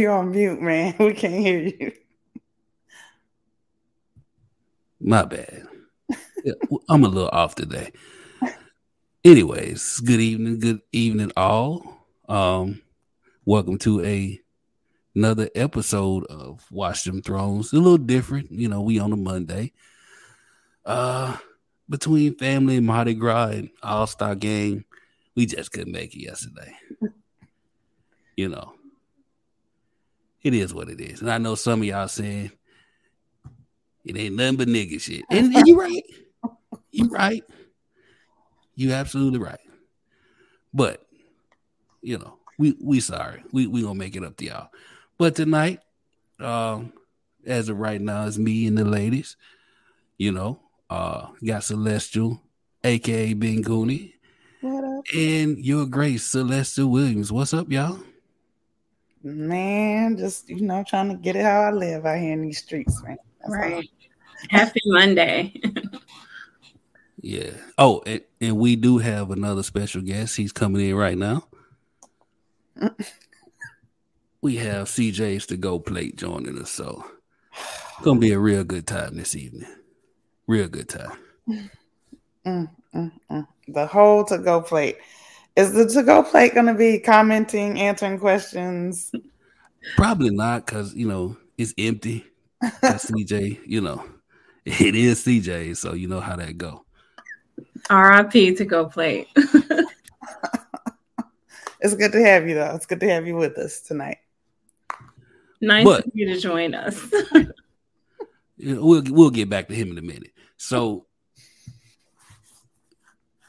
You're on mute, man. We can't hear you. My bad. I'm a little off today. Anyways, good evening, good evening, all. Um, welcome to a another episode of Watch Dem Thrones. A little different, you know. We on a Monday. Uh, between family, Mardi Gras, and All Star Game, we just couldn't make it yesterday. you know, it is what it is, and I know some of y'all saying it ain't nothing but nigga shit, and, and you right, you right, you absolutely right. But you know, we we sorry, we we gonna make it up to y'all. But tonight, um, as of right now, it's me and the ladies. You know, uh, got Celestial, aka Ben Gooney, and your Grace Celestial Williams. What's up, y'all? Man, just you know, trying to get it how I live out here in these streets, man. That's Right. Happy Monday. Yeah. Oh, and, and we do have another special guest. He's coming in right now. we have CJ's to go plate joining us, so it's gonna be a real good time this evening. Real good time. Mm, mm, mm. The whole to go plate. Is the to go plate going to be commenting, answering questions? Probably not, cause you know it's empty. 'Cause CJ, you know, it is CJ, so you know how that go. RIP to go plate. It's good to have you, though. It's good to have you with us tonight. nice But- of you to join us. We'll we'll get back to him in a minute. So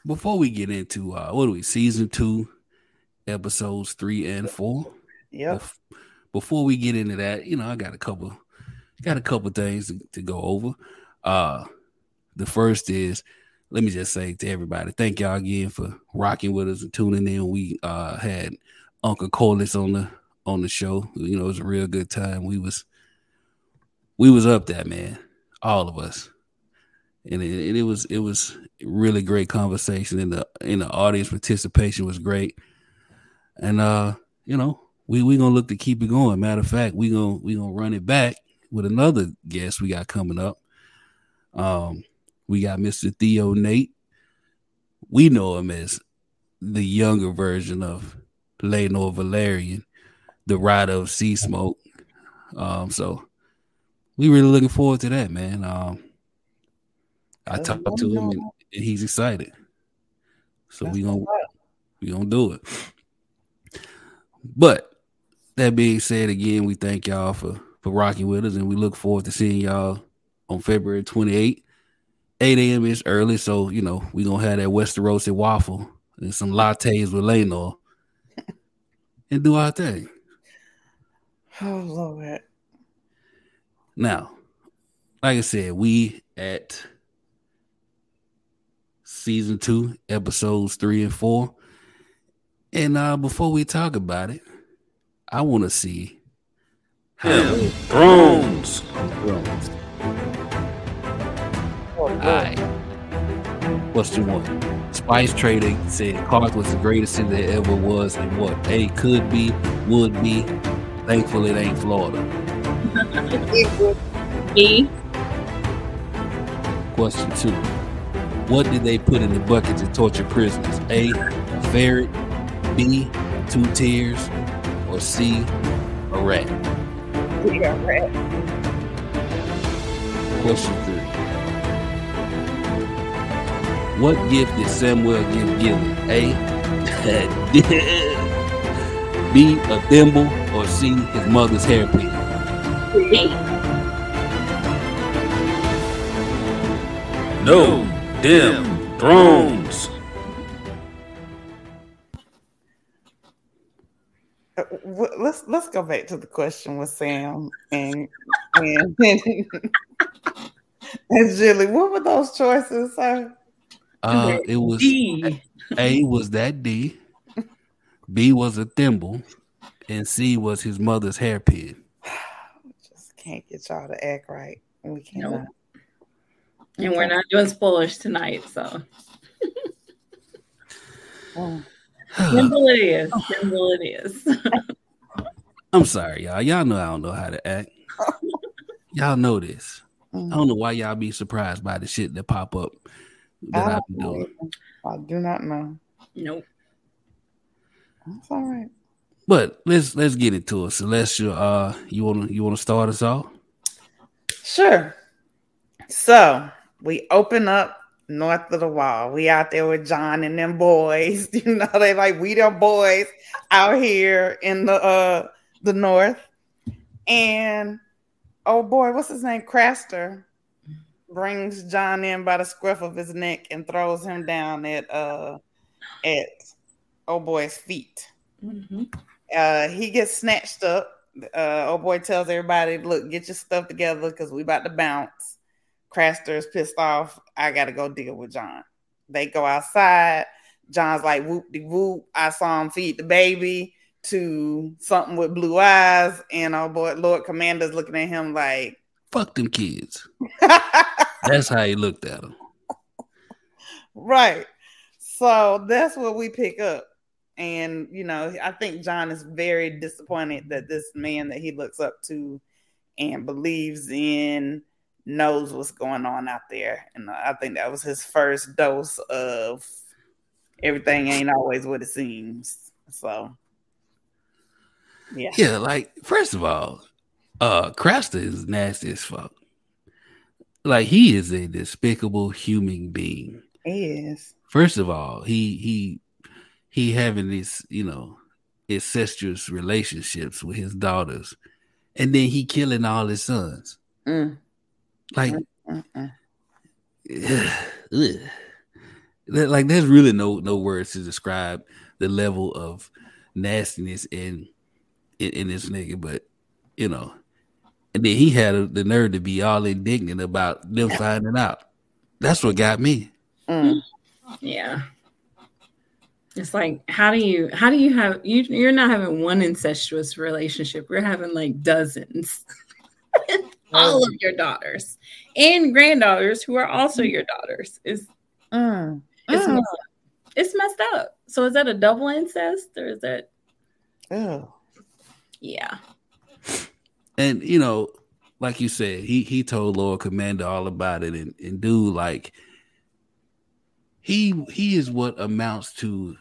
before we get into uh what are we season two, episodes three and four. Yep. Bef- Before we get into that, you know, I got a couple got a couple things to, to go over. Uh the first is let me just say to everybody, thank y'all again for rocking with us and tuning in. We uh had Uncle Colis on the on the show. You know, it was a real good time. We was we was up there, man. All of us. And it, it was it was really great conversation and the and the audience participation was great. And uh, you know, we we gonna look to keep it going. Matter of fact, we gonna we gonna run it back with another guest we got coming up. Um, we got Mr. Theo Nate. We know him as the younger version of Laenor Velaryon, the rider of Sea Smoke. Um, so we really looking forward to that, man. Um, I talked to him and, and he's excited. So That's we gonna we gonna do it. But that being said, again, we thank y'all for for rocking with us, and we look forward to seeing y'all on February 28th. 8 a.m. is early, so you know we gonna have that Westerosi waffle and some lattes with Laenor and do our thing. Oh, Lord. Now, like I said, we at season two, episodes three and four. And uh before we talk about it, I want to see how Thrones. Thrones. Oh, All right. What's the one? Spice Trading said Qarth was the greatest city there ever was, and what? A could be, would be. Thankful it ain't Florida. B. Question two. What did they put in the bucket to torture prisoners? A. A ferret. B. Two tears. Or C. A rat. Yeah, right. Question three. What gift did Samwell give Gilly? A. B. A thimble. Or C. His mother's hairpin. No dim thrones. Let's let's go back to the question with Sam and and, and, Gilly. What were those choices, sir? Uh, it was D. A was that D. B was a thimble. And C was his mother's hairpin. Just can't get y'all to act right. We cannot. And we're not doing spoilers tonight, so Oh, simple it is. Simple it is. I'm sorry, y'all. Y'all know I don't know how to act. y'all know this. I Mm. don't know why y'all be surprised by the shit that pop up that I, I be don't doing. know. I do not know. Nope. That's all right. But let's let's get into it. Celestial, uh, you wanna you wanna start us off? Sure. So we open up north of the wall. We out there with Jon and them boys. You know, they like we them boys out here in the uh the north. And oh boy, what's his name? Craster brings Jon in by the scruff of his neck and throws him down at uh at oh boy's feet. Mhm. Uh, he gets snatched up. Uh, oh boy tells everybody, "Look, get your stuff together because we about to bounce." Craster is pissed off. I got to go deal with Jon. They go outside. Jon's like, "Whoop de whoop!" I saw him feed the baby to something with blue eyes, and oh boy, Lord Commander's looking at him like, Fuck them kids. That's how he looked at him. right. So that's what we pick up. And, you know, I think Jon is very disappointed that this man that he looks up to and believes in knows what's going on out there. And I think that was his first dose of everything ain't always what it seems. So, yeah. Yeah, like first of all, uh Craster is nasty as fuck. Like he is a despicable human being. He is. First of all, he he he having these, you know, incestuous relationships with his daughters, and then he killing all his sons. Mm, Like, mm. ugh. That- like there's really no no words to describe the level of nastiness in in, in this nigga, but you know, and then he had the nerve to be all indignant about them finding out. That's what got me. Mm. Yeah. It's like how do you how do you have you you're not having one incestuous relationship. We're having like dozens. all of your daughters and granddaughters who are also your daughters. Is Mm. it's Mm. messed up. it's messed up. So is that a double incest or is that Ew. yeah. And you know, like you said, he he told Lord Commander all about it, and and dude, like he he is what amounts to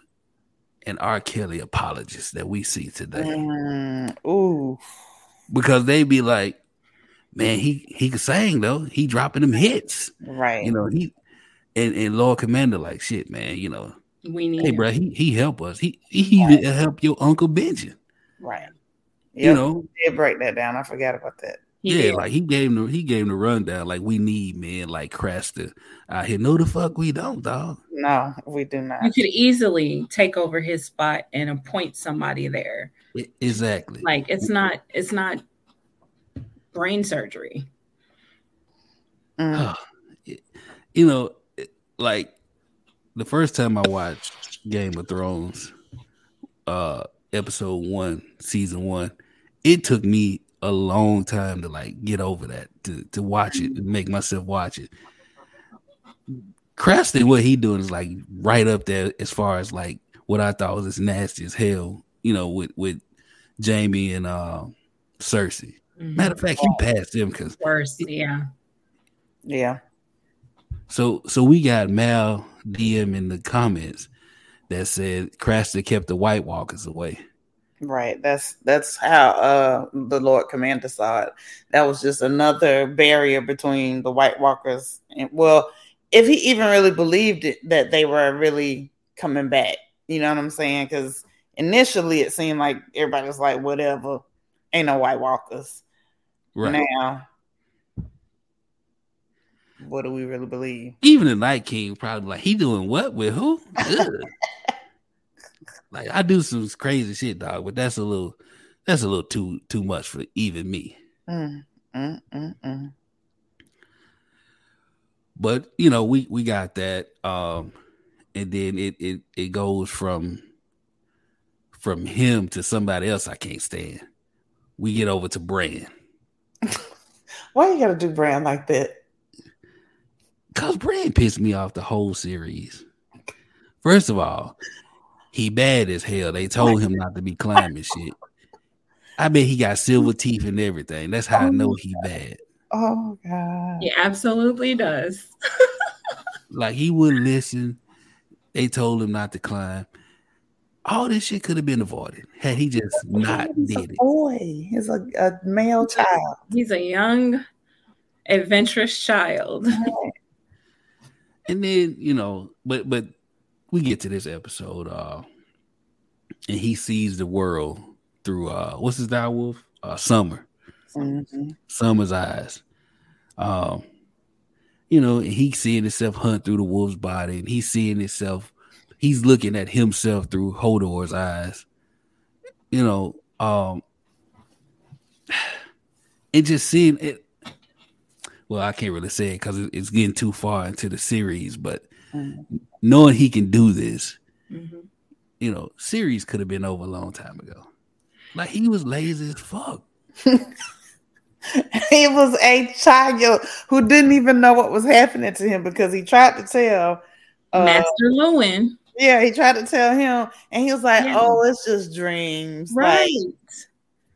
an R. Kelly apologist that we see today. Mm. Ooh. because they be like, man, he he could sing though. He dropping them hits, Right. you know. He and, and Lord Commander like shit, man. You know, We need hey, him. bro, he he help us. He he even help your uncle Benjen. right. You Yep. know, did break that down. I forgot about that. He yeah, did. like he gave him the, he gave him the rundown. Like we need men like Craster out here. No, the fuck we don't, dog. No, we do not. you could easily take over his spot and appoint somebody there. Exactly. Like it's mm-hmm. not it's not brain surgery. Mm. you know, like the first time I watched Game of Thrones, uh, episode one, season one, it took me a long time to like get over that, to to watch it and make myself watch it. Craster, what he doing is like right up there as far as like what I thought was as nasty as hell, you know, with with Jaime and uh, Cersei. Mhm. Matter of fact, he passed him because Worse, yeah. Yeah. So so we got Mal DM in the comments that said Craster kept the White Walkers away. Right. That's that's how uh the Lord Commander saw it. That was just another barrier between the White Walkers and well, if he even really believed it that they were really coming back. You know what I'm saying? Because initially it seemed like everybody was like, whatever, ain't no White Walkers. Right. Now, what do we really believe? Even the Night King probably like he doing what with who? Like I do some crazy shit, dog, but that's a little that's a little too too much for even me. Mm, mm, mm, mm. But you know, we we got that. Um and then it it it goes from from him to somebody else I can't stand. We get over to Bran. Why you gotta do Bran like that? Cause Bran pissed me off the whole series. First of all, he bad as hell. They told him not to be climbing shit. I bet he got silver teeth and everything. That's how I oh know he bad. Oh God. He absolutely does. Like he wouldn't listen. They told him not to climb. All this shit could have been avoided had he just not He's a did it. boy. He's a, a male child. He's a young, adventurous child. And then you know, but but we get to this episode, uh, and he sees the world through uh, what's his dire wolf? Uh, Summer. Mhm. Summer's eyes. Um, you know, and he's seeing himself hunt through the wolf's body, and he's seeing himself, he's looking at himself through Hodor's eyes. You know, um, and just seeing it. Well, I can't really say it because it's getting too far into the series, but Mhm. knowing he can do this, Mhm. you know, series could have been over a long time ago. Like he was lazy as fuck. he was a child who didn't even know what was happening to him because he tried to tell. Uh, Master Luwin. Yeah, he tried to tell him, and he was like, Yeah. "Oh, it's just dreams." Right. Like,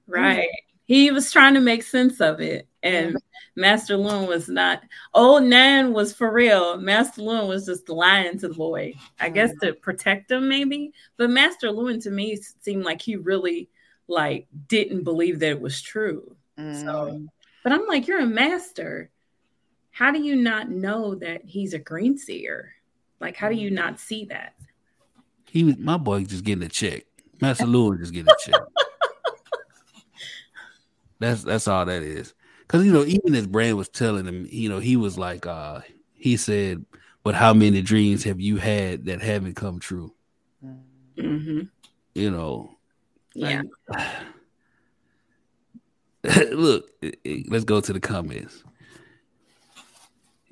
right. He was trying to make sense of it. And Master Luwin was not. Old Nan was for real. Master Luwin was just lying to the boy. I guess to protect him, maybe. But Master Luwin to me seemed like he really like didn't believe that it was true. mm, But I'm like, you're a master. How do you not know that he's a green seer? Like, how do you not see that? He was my boy just getting a check. Master Lewis just getting a check. that's that's all that is. Cause you know, even as Bran was telling him, you know, he was like, uh, he said, But how many dreams have you had that haven't come true? mm. Mm-hmm. You know, Yeah. look, eh, eh, let's go to the comments.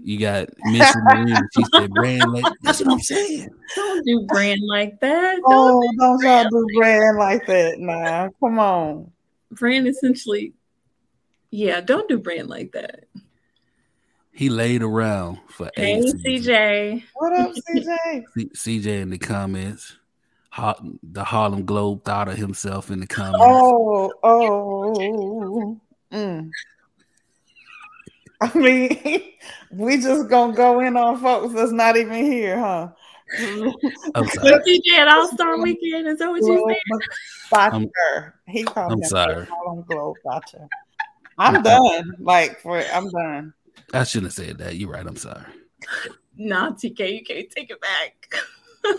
You got Miss Marine. She said, "Bran like that's what I'm saying." Don't do Bran like that. Don't Oh, don't y'all do Bran like that Nah, Come on. Bran essentially yeah don't do Bran like that He laid around for hey eight seasons. cj What up, CJ? C- CJ in the comments. Ha- the Harlem Globe thought of himself in the comments. Oh, oh. Mm. I mean, we just gonna go in on folks that's not even here, huh? I'm sorry. cj at all-star weekend is that what you said Botcher. He called I'm him sorry. Harlem Globe Botcher. I'm done. Like for I'm done. I shouldn't have said that. You're right. I'm sorry. nah tk you can't take it back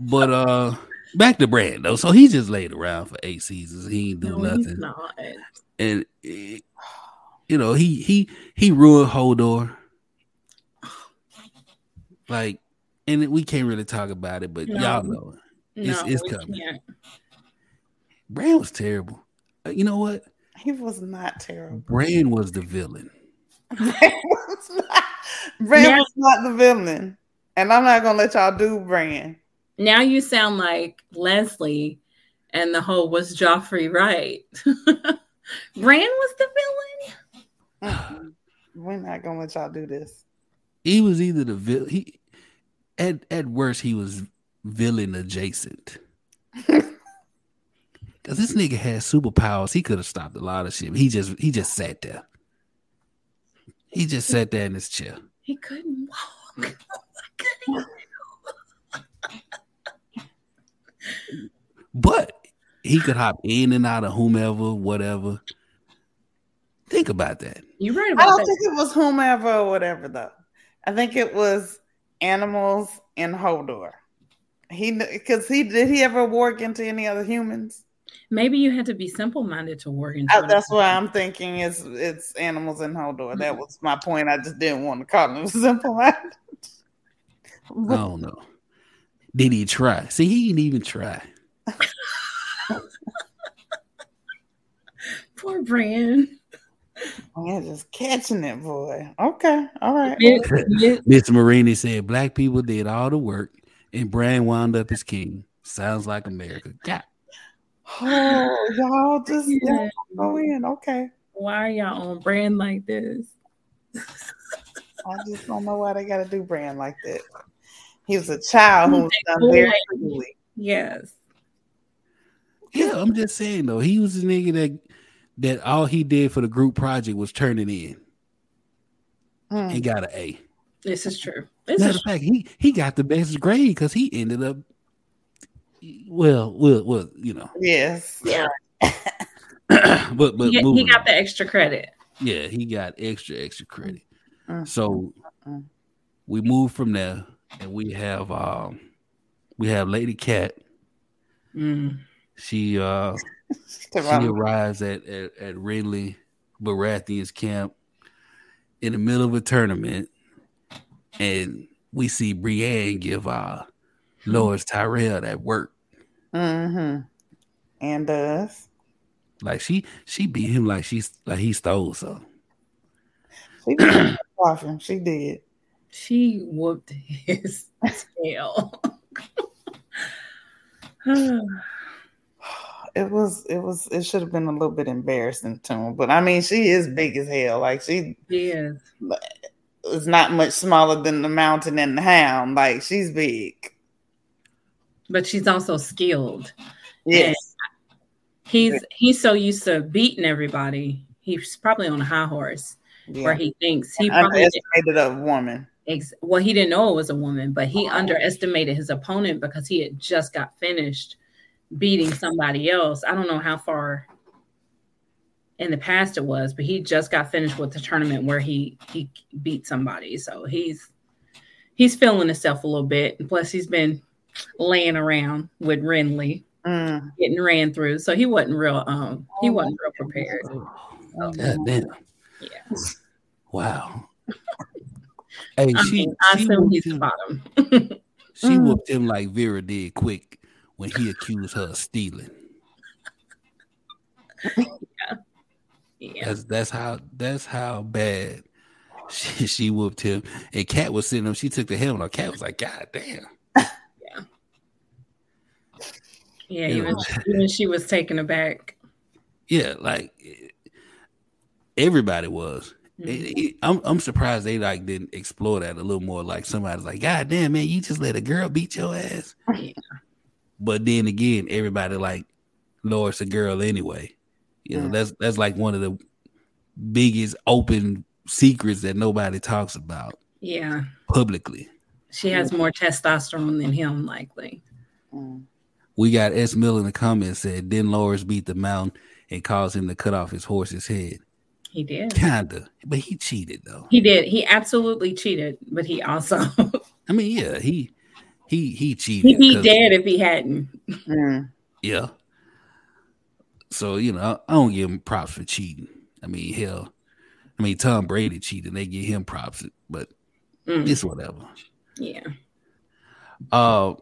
But uh, back to Bran though. So he just laid around for eight seasons. He ain't do no, he's nothing. not. and eh, you know he he he ruined Hodor. Like, and we can't really talk about it, but No. y'all know it. It's- no it's coming. can't. Bran was terrible. Uh, You know what? He was not terrible. Bran was the villain. Bran was not, Bran Yeah. was not the villain. And I'm not gonna let y'all do Bran. now you sound like leslie and the whole was joffrey right Bran was the villain. We're not gonna let y'all do this. He was either the villain. He at at worst he was villain adjacent. Cause this nigga had superpowers. He could have stopped a lot of shit. He just he just sat there. He just sat there in his chair. he couldn't walk could he But he could hop in and out of whomever, whatever. Think about that. You're right I don't that. think it was whomever or whatever though. I think it was animals in Hodor. He because he did he ever warg into any other humans? Maybe you had to be simple minded to warg into Uh, that's why I'm thinking it's it's animals in Hodor. That was my point. I just didn't want to call them simple minded. I don't know. Did he try? See, he didn't even try. Poor Bran. Oh, yeah, just catching it, boy. Okay, all right. Miss- Miss- Mr. Marini said black people did all the work and Bran wound up as king. Sounds like America. God, Oh, y'all just Yeah. go in. Okay. Why are y'all on Bran like this? I just don't know why they got to do Bran like that. He was a child who was done very quickly. Yes. Yeah, I'm just saying though. He was a nigga that that all he did for the group project was turn it in Mm. and got an A. This is true. This Matter of fact, he he got the best grade because he ended up. Well, well, well, you know, Yes. Yeah. but but he, he got on. the extra credit. yeah, he got extra extra credit. Mm. So Mm. we move from there, and we have um we have Lady Cat. Mm. She uh she arrives at at, at Renly Baratheon's camp in the middle of a tournament, and we see Brienne give uh Loras Tyrell that work. Mm-hmm. And does. Like she she beat him like she's like he stole something. She did. She did. She whooped his tail. It was it was it should have been a little bit embarrassing to him. But I mean she is big as hell. Like she yes. is not much smaller than the mountain and the hound. Like she's big. But she's also skilled. Yes. He's he's so used to beating everybody. He's probably on a high horse Yeah. where he thinks he probably underestimated a woman. ex- well he didn't know it was a woman, but he underestimated his opponent because he had just got finished beating somebody else. I don't know how far in the past it was, but he just got finished with the tournament where he he beat somebody. So he's he's feeling himself a little bit. And plus he's been laying around with Renly Mm. getting ran through. So he wasn't real um he wasn't real prepared. God damn. Yeah. Wow. Hey, I she mean, I she, assume whooped he's the bottom. she Mm. whooped him like Vera did quick when he accused her of stealing. yeah. That's that's how that's how bad she, she whooped him. And Cat was sitting up. She took the helmet off. Cat was like, God damn. Yeah, You even, know. even she was taken aback. Yeah, like everybody was. It- mm-hmm. it- I'm I'm surprised they like didn't explore that a little more. Like somebody's like, God damn man, you just let a girl beat your ass. Yeah. But then again, everybody like Loras a girl anyway. You know, Yeah. that's that's like one of the biggest open secrets that nobody talks about Yeah. publicly. She has more testosterone than him, likely. Mm. We got S. Mill in the comments said, then Loras beat the mountain and caused him to cut off his horse's head. He did. Kinda, but he cheated though. He did. He absolutely cheated, but he also I mean, yeah, he he he cheated. he'd be 'cause- dead if he hadn't. Mm. Yeah. So you know, I, I don't give him props for cheating. I mean, hell, I mean Tom Brady cheated. They give him props, but Mm, it's whatever. yeah. Uh,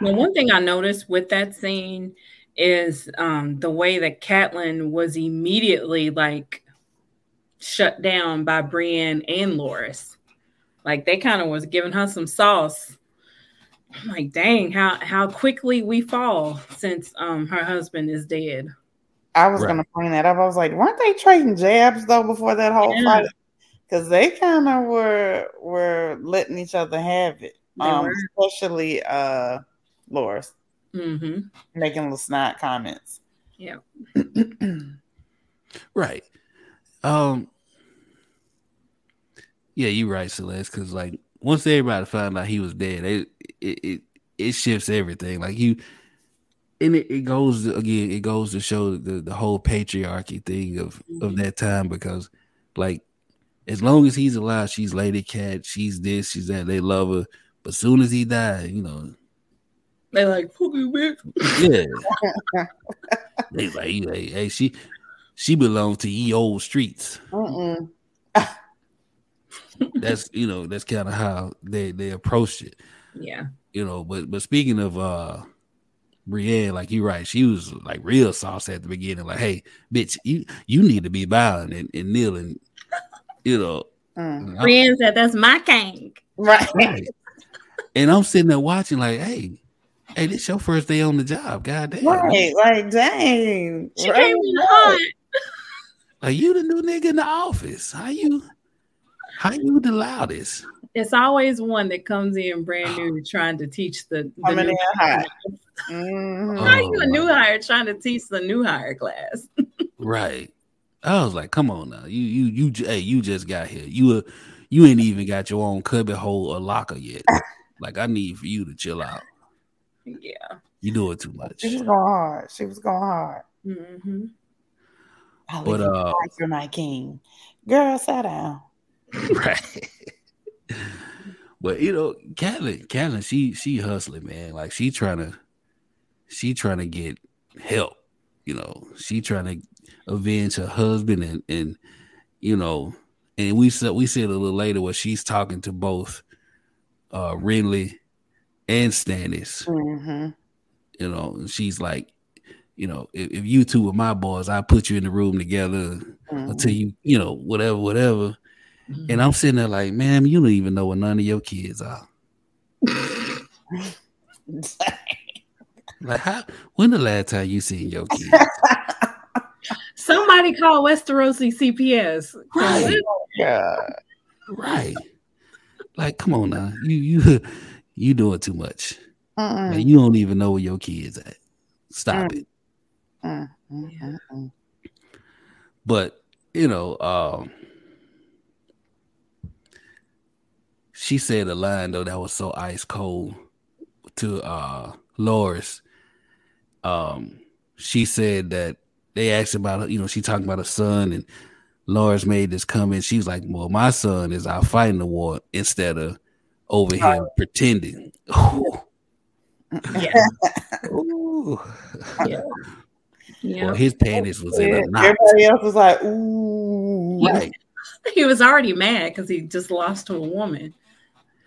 Now, one thing I noticed with that scene is um, the way that Catelyn was immediately like shut down by Brienne and Loras. Like they kind of was giving her some sauce. I'm like, dang, how how quickly we fall since um her husband is dead. I was Right. gonna bring that up. I was like, weren't they trading jabs though before that whole Yeah. fight? Because they kind of were were letting each other have it. Um, especially uh Loras hmm making little snide comments. Yeah. right. Um. Yeah, you're right, Celeste. Because like once everybody found out he was dead, it it it, it shifts everything. Like you, and it, it goes to- again. It goes to show the the whole patriarchy thing of of Mhm. that time because like as long as he's alive, she's Lady Cat. She's this. She's that. They love her. But soon as he died, you know, They like "Fucking bitch." yeah, they like, hey, hey, she she belongs to ye old streets. Mm-mm. That's you know that's kind of how they they approached it Yeah. you know but but speaking of uh Brienne, like you're right, she was like real sauce at the beginning, like, hey, bitch, you you need to be bowing and, and kneeling, you know. Mm. Brienne said, "That's my king." Right. right. And I'm sitting there watching, like, hey, hey, this your first day on the job, goddamn. Right. Like, dang. She Right. came in hot. Like you the new nigga in the office. How you how you the loudest? It's always one that comes in brand new trying to teach the, the Coming new in hot. Mhm. How are you a new hire trying to teach the new hire class? Right. I was like, come on now. You you you hey, you just got here. You uh, you ain't even got your own cubby hole or locker yet. Like I need for you to chill out. Yeah. You doing too much. She was going hard. She was going hard. hmm I But, live uh, for my king. Girl, sit down. right. but you know, Catelyn, Catelyn, she she hustling, man. Like she trying to she trying to get help. You know, she trying to avenge her husband and and you know, and we said we said a little later where she's talking to both uh Renly and Stannis. Mm-hmm. You know, and she's like, you know, if, if you two were my boys, I put you in the room together Mm-hmm. until you, you know, whatever, whatever. And I'm sitting there like, man, you don't even know what none of your kids are. Like, how? When the last time you seen your kids? Somebody call Westerosi CPS. Right. yeah. right. Like, come on now, you you you doing too much. Like, you don't even know where your kids at. Stop Mm. it. Mm, mm. But you know, um, she said a line though that was so ice cold to uh Loras. Um, she said that they asked about you know she talking about her son and Loras made this comment. She was like, "Well, my son is out fighting the war instead of over here pretending." Yeah. Ooh. Yeah. Well, his panties was in Yeah, a knot. Everybody else was like, ooh. Right. He was already mad because he just lost to a woman.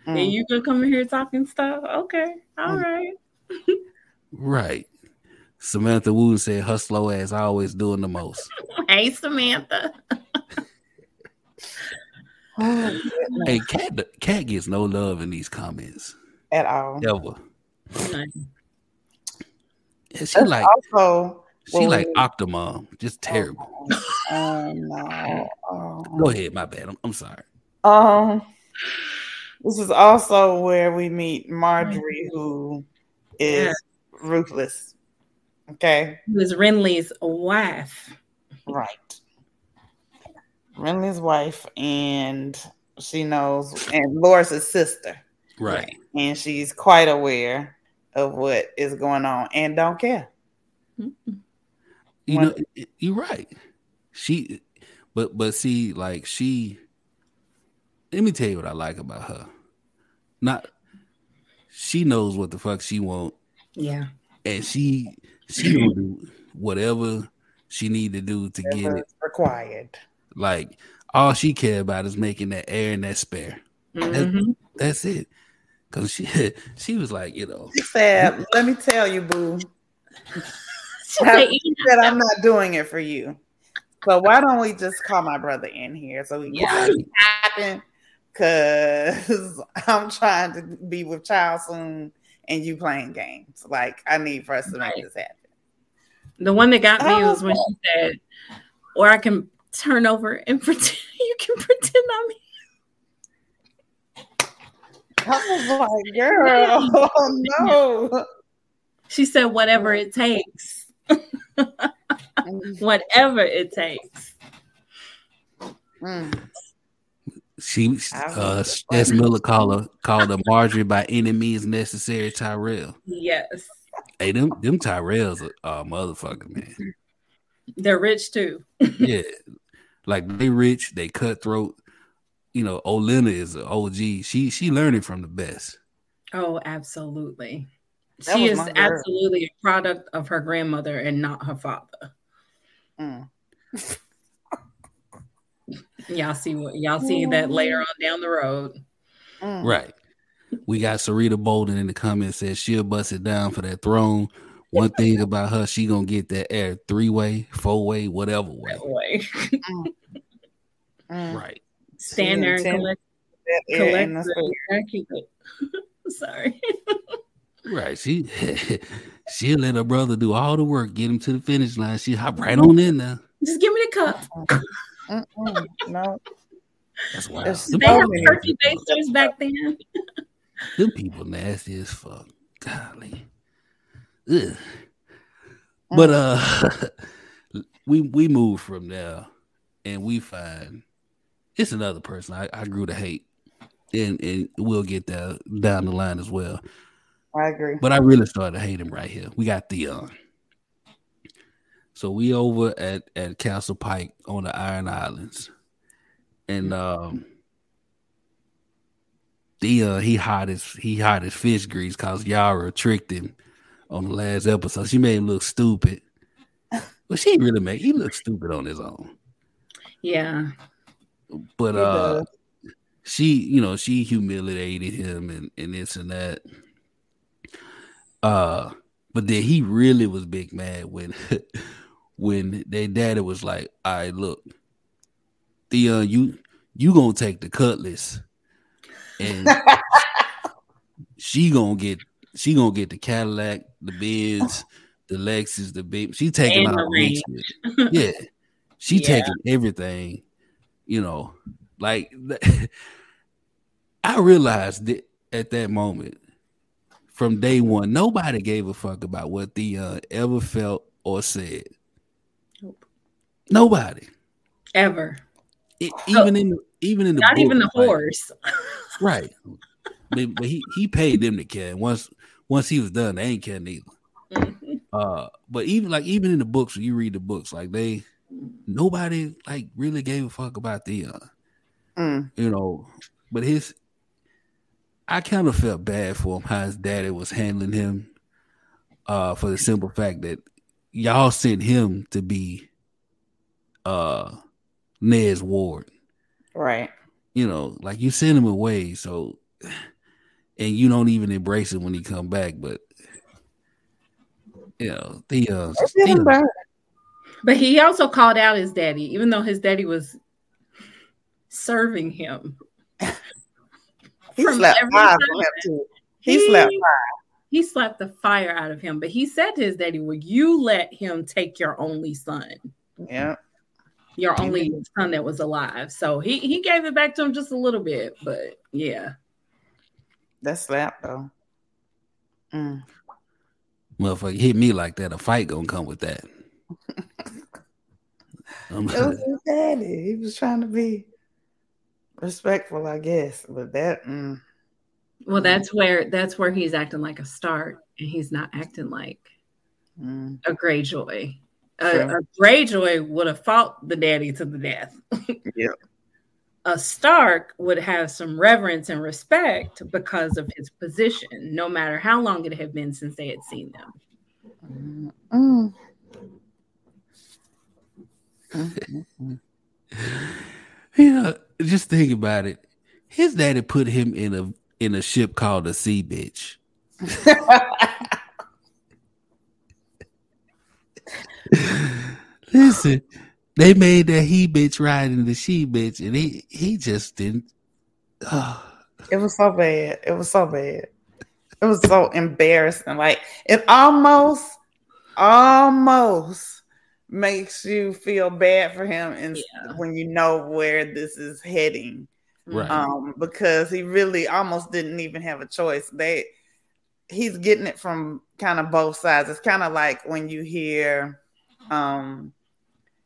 Mm. And you gonna come in here talking stuff? Okay. all Mm. right. Right. Samantha Wu said her slow ass always doing the most. Hey Samantha. Oh. Hey, cat cat gets no love in these comments At all. ever. Nice. Yeah, she That's like also she well, like we- Octomom, just terrible. Oh no. Oh. Go ahead, my bad. I'm, I'm sorry. Um, this is also where we meet Margaery, who is Yeah. ruthless. Okay, Who is was Renly's wife. right. Renly's wife, and she knows, and Loras's sister, Right. and she's quite aware of what is going on, and don't care. You One- know, y- you're right. She, but but see, like she. Let me tell you what I like about her. Not, she knows what the fuck she want, Yeah. and she she gonna do whatever she need to do to get it. Required. Like all she care about is making that heir and that spare. Mhm. That's it. Cause she she was like, you know, She said, "Let me tell you, boo." She Have- said, "I'm not doing it for you." So why don't we just call my brother in here so we can Yeah. happen? Cause I'm trying to be with child soon, and you playing games. Like I need for us to make this happen. The one that got me Oh. was when she said, or I can turn over and pretend you can pretend I'm here. I was like, "Girl, oh no." She said, whatever it takes. Whatever it takes. Mm. She I uh was- as Miller called her called her Margaery by any means necessary Tyrell. Yes. Hey, them them Tyrells are uh, motherfucker, man. They're rich too. Yeah. Like they rich, they cutthroat. You know, Olenna is an OG. She she learning from the best. Oh, absolutely. That she is absolutely a product of her grandmother and not her father. Mm. Y'all see what y'all see that later on down the road. Mm. Right. We got Sarita Bolden in the comments says she'll bust it down for that throne. One thing about her, she gonna get that heir three way, four way, whatever way. Way. Mm. Right. Stand there and collect, collect the the heir, it. Sorry. Right. She she'll let her brother do all the work, get him to the finish line. She hop right on in there. Just give me the cup. Mm-mm. No, That's why It's- them, They have Oh, yeah. turkey basters back then. them people nasty as fuck. Golly. Ugh. Mm. But uh we we move from there, and we find it's another person I, I grew to hate, and and we'll get that down the line as well. I agree. But I really started to hate him right here. We got Theon. So we over at at Castle Pyke on the Iron Islands, and um, Theon he hot his he hot his fish grease because Yara tricked him on the last episode. She made him look stupid. But she really made he look stupid on his own. Yeah. But uh she, you know, she humiliated him and, and this and that. Uh but then he really was big mad when when their daddy was like, all right, look, Theon, you you gonna take the cutlass and she gonna get she gonna get the Cadillac, the Benz, the Lexus, the big she taking And out range. Yeah. She Yeah. taking everything, you know, like I realized that at that moment from day one, nobody gave a fuck about what Theon ever felt or said. Nobody. Ever. It, even in the even in the Not even the like- horse. right? But, but he he paid them to care. Once once he was done, they ain't care neither. Mhm. Uh, but even like even in the books, when you read the books, like they nobody like really gave a fuck about Theon. Mm. you know, but his I kind of felt bad for him how his daddy was handling him. Uh, for the simple fact that y'all sent him to be uh Ned's ward. Right. You know, like you send him away, so and you don't even embrace him when he come back, but you know, the uh It's even Theon- better. But he also called out his daddy, even though his daddy was serving him. He From slapped every five time from him too. He slapped He slapped the fire out of him, but he said to his daddy, Will you let him take your only son? Yeah. Your only son that was alive. So he, he gave it back to him just a little bit, but yeah. That slap though. Mm. motherfucker hit me like that, a fight gonna come with that. I'm It was his daddy. He was trying to be respectful, I guess. But that mm, Well, that's where that's where he's acting like a Stark, and he's not acting like mm. a Greyjoy. A, Sure. a Greyjoy would have fought the daddy to the death. Yep. A Stark would have some reverence and respect because of his position, no matter how long it had been since they had seen them. Mm. Mm, mm, You know, just think about it. His daddy put him in a in a ship called a sea bitch. mm. Listen, they made that he bitch ride riding the she bitch, and he he just didn't. Oh, It was so bad. It was so bad. It was so embarrassing. Like it almost, almost makes you feel bad for him, and Yeah. when you know where this is heading, Right. um, because he really almost didn't even have a choice. They, he's getting it from kind of both sides. It's kind of like when you hear, um,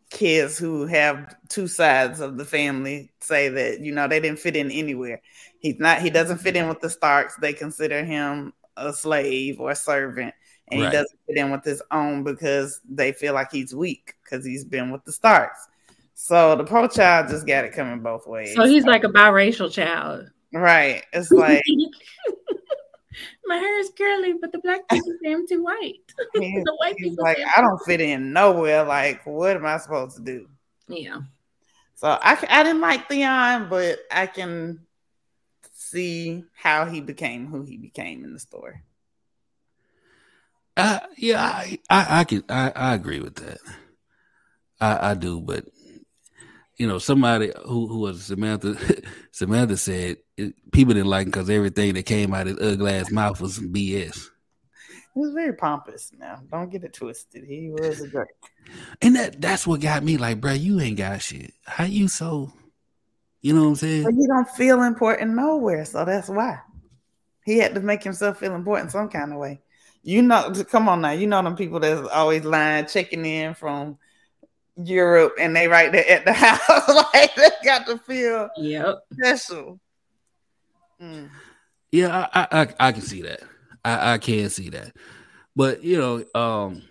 kids who have two sides of the family say that you know they didn't fit in anywhere. He's not. He doesn't fit in with the Starks. They consider him a slave or a servant, and Right. he doesn't fit in with his own because they feel like he's weak because he's been with the Starks. So the pro child just got it coming both ways. So he's like a biracial child. right. It's like My hair is curly, but the black people say I'm too white. the white people like I don't fit in nowhere. Like what am I supposed to do? Yeah. So I I didn't like Theon, but I can see how he became who he became in the story. Uh, yeah, I, I, I can, I, I agree with that. I, I do, but you know, somebody who who was Samantha, Samantha said it, people didn't like him because everything that came out of his ugly ass mouth was some BS, He was very pompous. Now, don't get it twisted. He was a jerk. and that that's what got me like, bro, you ain't got shit. How you so? You know what I'm But saying? he don't feel important nowhere, so that's why he had to make himself feel important some kind of way. You know, come on now. You know them people that's always lying, checking in from Europe and they right there at the house. like they got to feel Yep. special. Mm. Yeah, I, I, I, I can see that. I, I can see that. But you know, um,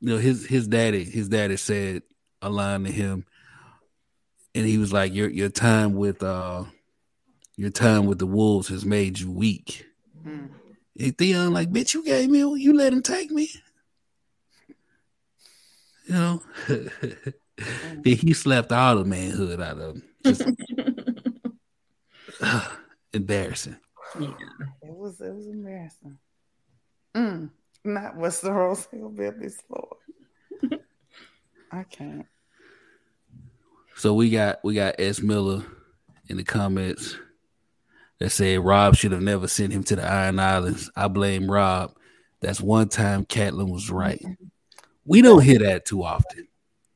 you know, his his daddy, his daddy said a line to him, and he was like, "Your your time with uh, your time with the wolves has made you weak." Mm. And Theon like, "Bitch, you gave me, you let him take me." You know, then he slapped all the manhood out of him. Just embarrassing. Yeah. It was it was embarrassing. Mm. Not Westeros Hillbillies Lord. I can't. So we got we got S Miller in the comments that said Robb should have never sent him to the Iron Islands. I blame Robb. That's one time Catelyn was right. We don't hear that too often.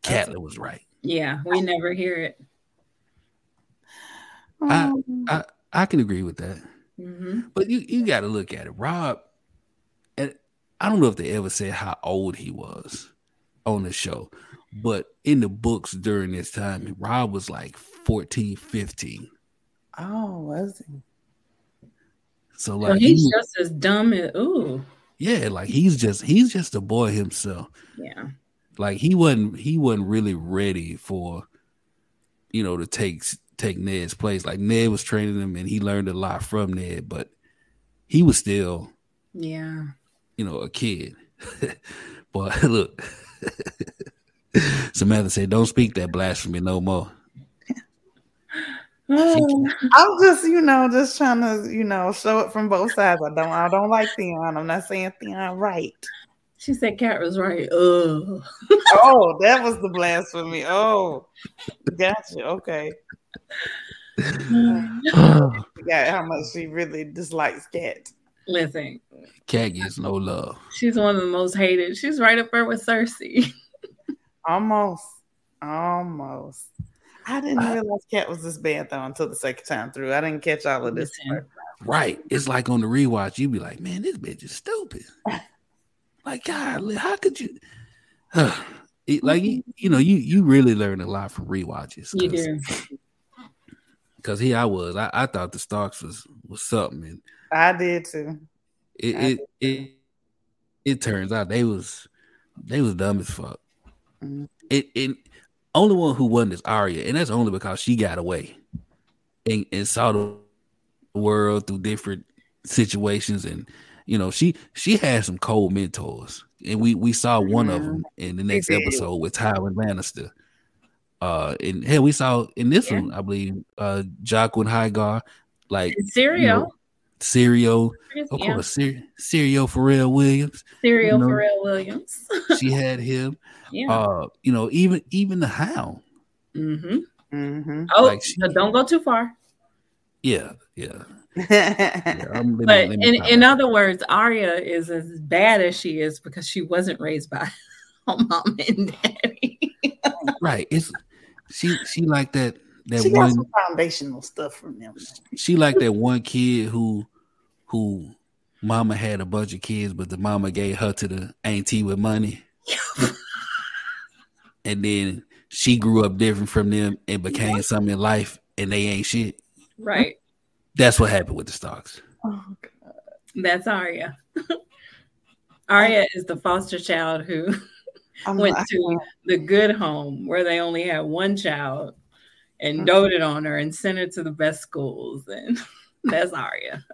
Catelyn was right. Yeah, we never hear it. I- I I can agree with that. hmm But you you got to look at it. Robb, and I don't know if they ever said how old he was on the show, but in the books during this time, Robb was like 14, 15. oh, was he? So So like he's he- just as dumb as ooh. Yeah, like he's just he's just a boy himself. Yeah. Like he wasn't he wasn't really ready for you know to take take Ned's place. Like Ned was training him and he learned a lot from Ned, but he was still Yeah. you know, a kid. but look, Samantha said, "Don't speak that blasphemy no more." I'm just, you know, just trying to, you know, show it from both sides. I don't, I don't like Theon. I'm not saying Theon right. she said Cat was right. Ugh. Oh, that was the blasphemy. Oh, gotcha. Okay, yeah, how much she really dislikes Cat. Listen, Cat gets no love. she's one of the most hated. She's right up there with Cersei. Almost, almost. I didn't I- realize Cat was this bad though until the second time through. I didn't catch all of this. Listen. Right? It's like on the rewatch, you'd be like, "Man, this bitch is stupid." like, God, how could you? It- like you, you know, you you really learn a lot from rewatches. You do. Because here I was, I, I thought the Starks was was something, and I did too. it I it, it it turns out they was they was dumb as fuck. Mhm. It it only one who won is Arya, and that's only because she got away and, and saw the world through different situations, and you know she she had some cold mentors, and we we saw one of them in the next episode with Tywin Lannister. Uh, and hey, we saw in this Yeah. one, I believe, uh, Jaqen H'ghar, like And cereal. Cereal, of yeah. course, Cer- Cereal Pharrell Williams. Cereal you know. Pharrell Williams. She had him. yeah. Uh, you know, even even the Hound. mm-hmm. Mm-hmm. Oh, like she- no, don't go too far. Yeah, yeah. yeah I'm- let me- But let in, in right other words, Arya is as bad as she is because she wasn't raised by her mom and daddy. right. It's she she like that that she got one some foundational stuff from them. she like that one kid who who mama had a bunch of kids, but the mama gave her to the auntie with money. and then she grew up different from them and became something in life and they ain't shit. right. That's what happened with the Starks. Oh, God. That's Arya. Arya is the foster child who went to the good home where they only had one child and Mhm. doted on her and sent her to the best schools. And that's Arya.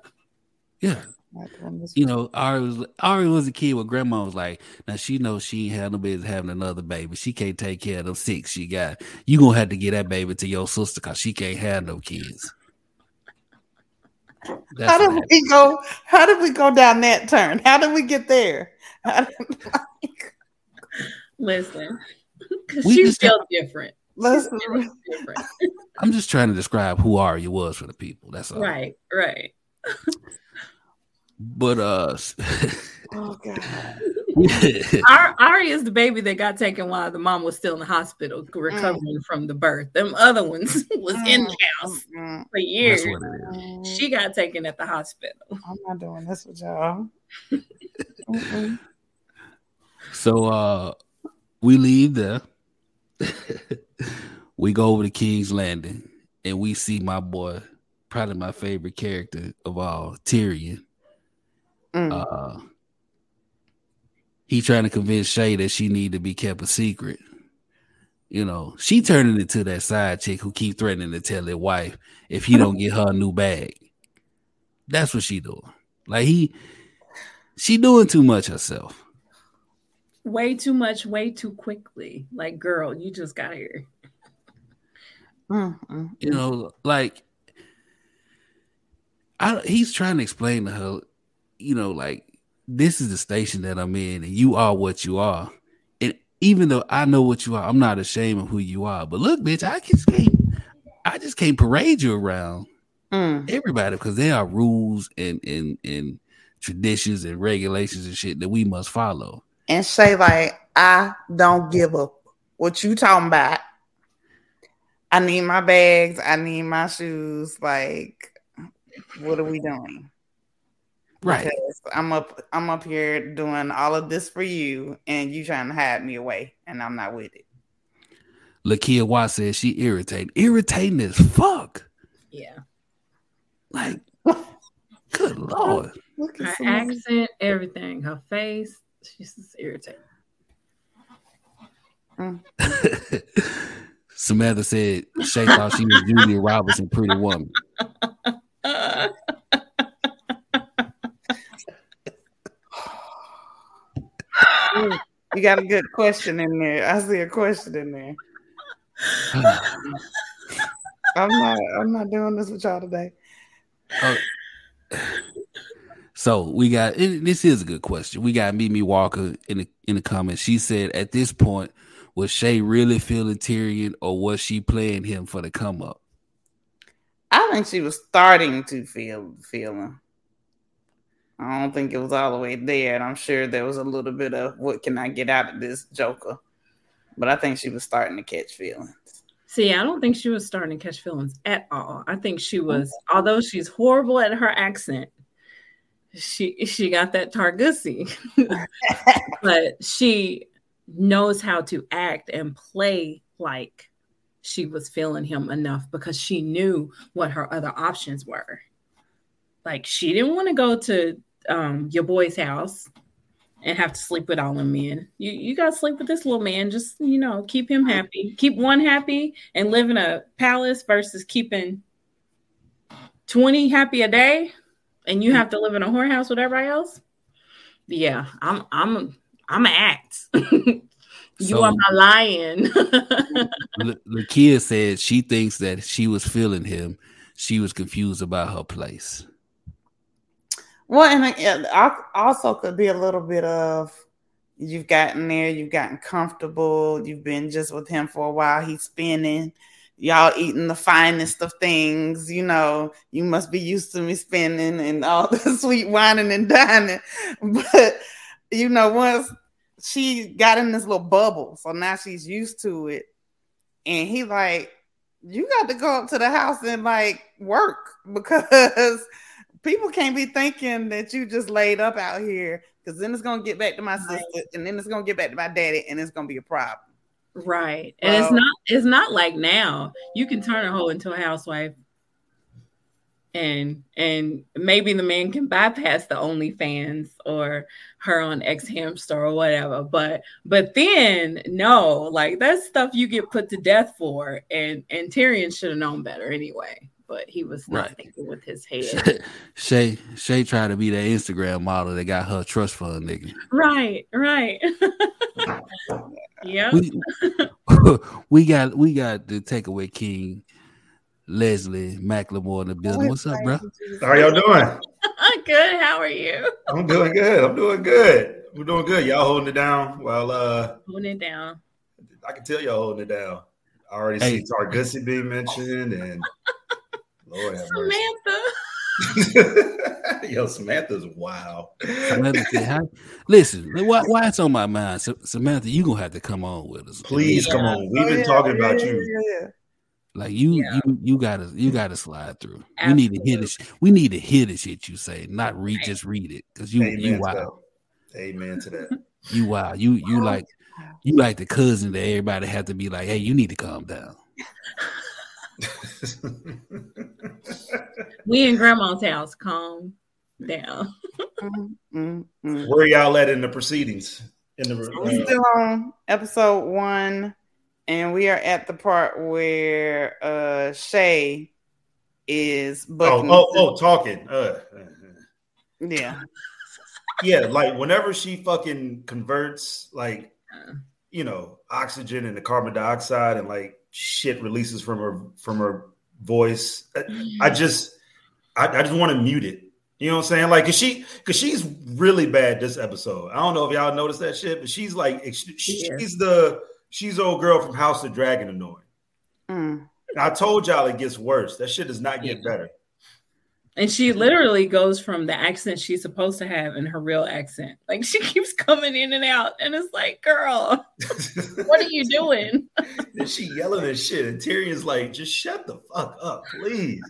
Yeah. not doing this. You know, Ari was Ari was a kid where grandma was like, now she knows she ain't had no business having another baby. She can't take care of them six she got. You gonna have to get that baby to your sister because she can't have no kids. That's How did we go? How did we go down that turn? How did we get there? How did- Listen, because We she's just still different. Let's She's different. I'm just trying to describe who Arya was for the people. That's all. Right, right. But uh oh god. Ar- Arya is the baby that got taken while the mom was still in the hospital recovering from the birth. Them other ones was in the house Mm, for years. that's what it is. mm, She got taken at the hospital. I'm not doing this with y'all. So uh we leave there. We go over to King's Landing and we see my boy, probably my favorite character of all, Tyrion. Mm. Uh he trying to convince Shae that she need to be kept a secret. You know, she turning into that side chick who keep threatening to tell their wife if he don't get her a new bag. That's what she doing. Like he she doing too much herself. Way too much, way too quickly. Like, girl, you just got here. You know, like I he's trying to explain to her, you know, like this is the station that I'm in, and you are what you are. And even though I know what you are, I'm not ashamed of who you are. But look, bitch, I just can't I just can't parade you around mm. everybody because there are rules and and and traditions and regulations and shit that we must follow. And say like, I don't give up. What you talking about? I need my bags. I need my shoes. Like, what are we doing? Right. Because I'm up. I'm up here doing all of this for you, and you trying to hide me away, and I'm not with it. Lakia Watt says she irritating. Irritating as fuck. Yeah. Like, good lord. Her at some of- accent, everything, her face, she's just irritating. Mm. Samantha said Shae thought she was Julia Roberts in Pretty Woman. You got a good question in there. I see a question in there. I'm not. I'm not doing this with y'all today. Oh. So we got and this is a good question. We got Mimi Walker in the in the comments. She said at this point, was Shae really feeling Tyrion or was she playing him for the come up? I think she was starting to feel feeling. I don't think it was all the way there, and I'm sure there was a little bit of what can I get out of this Joker. But I think she was starting to catch feelings. See, I don't think she was starting to catch feelings at all. I think she was, although she's horrible at her accent, she she got that Targussy, but she knows how to act and play like she was feeling him enough because she knew what her other options were. Like she didn't want to go to um, your boy's house and have to sleep with all the men. You you gotta sleep with this little man. Just you know, keep him happy. Keep one happy and live in a palace versus keeping 20 happy a day and you have to live in a whorehouse with everybody else. Yeah, I'm I'm I'm an act. you So- are my lion. L- Lakia said she thinks that she was feeling him. She was confused about her place. Well, and I- I also could be a little bit of you've gotten there, you've gotten comfortable, you've been just with him for a while. He's spinning, y'all eating the finest of things. You know, you must be used to me spinning and all the sweet whining and dining. But you know, once she got in this little bubble, so now she's used to it, and he like, you got to go up to the house and like work because people can't be thinking that you just laid up out here because then it's gonna get back to my sister and then it's gonna get back to my daddy and it's gonna be a problem. Right. And it's not it's not like now. You can turn a hoe into a housewife. And and maybe the man can bypass the OnlyFans or her on X Hamster or whatever. But but then no, like that's stuff you get put to death for. And and Tyrion should have known better anyway. But he was not Right. thinking with his head. Shae Shae tried to be that Instagram model that got her trust fund nigga. right, right. yeah. We, we got we got the takeaway king Leslie McLemore in the building. What's up, bro? How y'all doing? I'm good. How are you? I'm doing good. I'm doing good. We're doing good. Y'all holding it down. while uh, Holding it down. I can tell y'all holding it down. I already Hey. see Targussy being mentioned, and Lord have mercy. Samantha. Yo, Samantha's wild. Samantha said, "Hi." Listen, why, why it's on my mind, Sa- Samantha? You gonna have to come on with us. Please come on. We've been oh, talking about you. Like you, Yeah. you, you gotta, you gotta slide through. We need to hear this. We need to hear the shit you say, not read, just read it, because you, Amen you to wild, that. Amen to that. you wild, you, you oh, like, you like the cousin that everybody had to be like, hey, you need to calm down. We in grandma's house. Calm down. Mm, mm, mm. Where y'all at in the proceedings? In the We're uh, still on episode one, and we are at the part where uh Shae is oh, booking. oh, oh, talking. Uh, yeah. yeah, like whenever she fucking converts, like Uh. you know, oxygen into carbon dioxide, and like shit releases from her from her voice. I, I just, I, I just want to mute it. You know what I'm saying? Like, cause she, cause she's really bad this episode. I don't know if y'all noticed that shit, but she's like, she's the she's old girl from House of Dragon annoying. Mm. I told y'all it gets worse. That shit does not get Yeah. better. And she mm-hmm. literally goes from the accent she's supposed to have in her real accent. Like she keeps coming in and out. And it's like, girl, what are you doing? and she yelling and shit, and Tyrion's like, "Just shut the fuck up, please."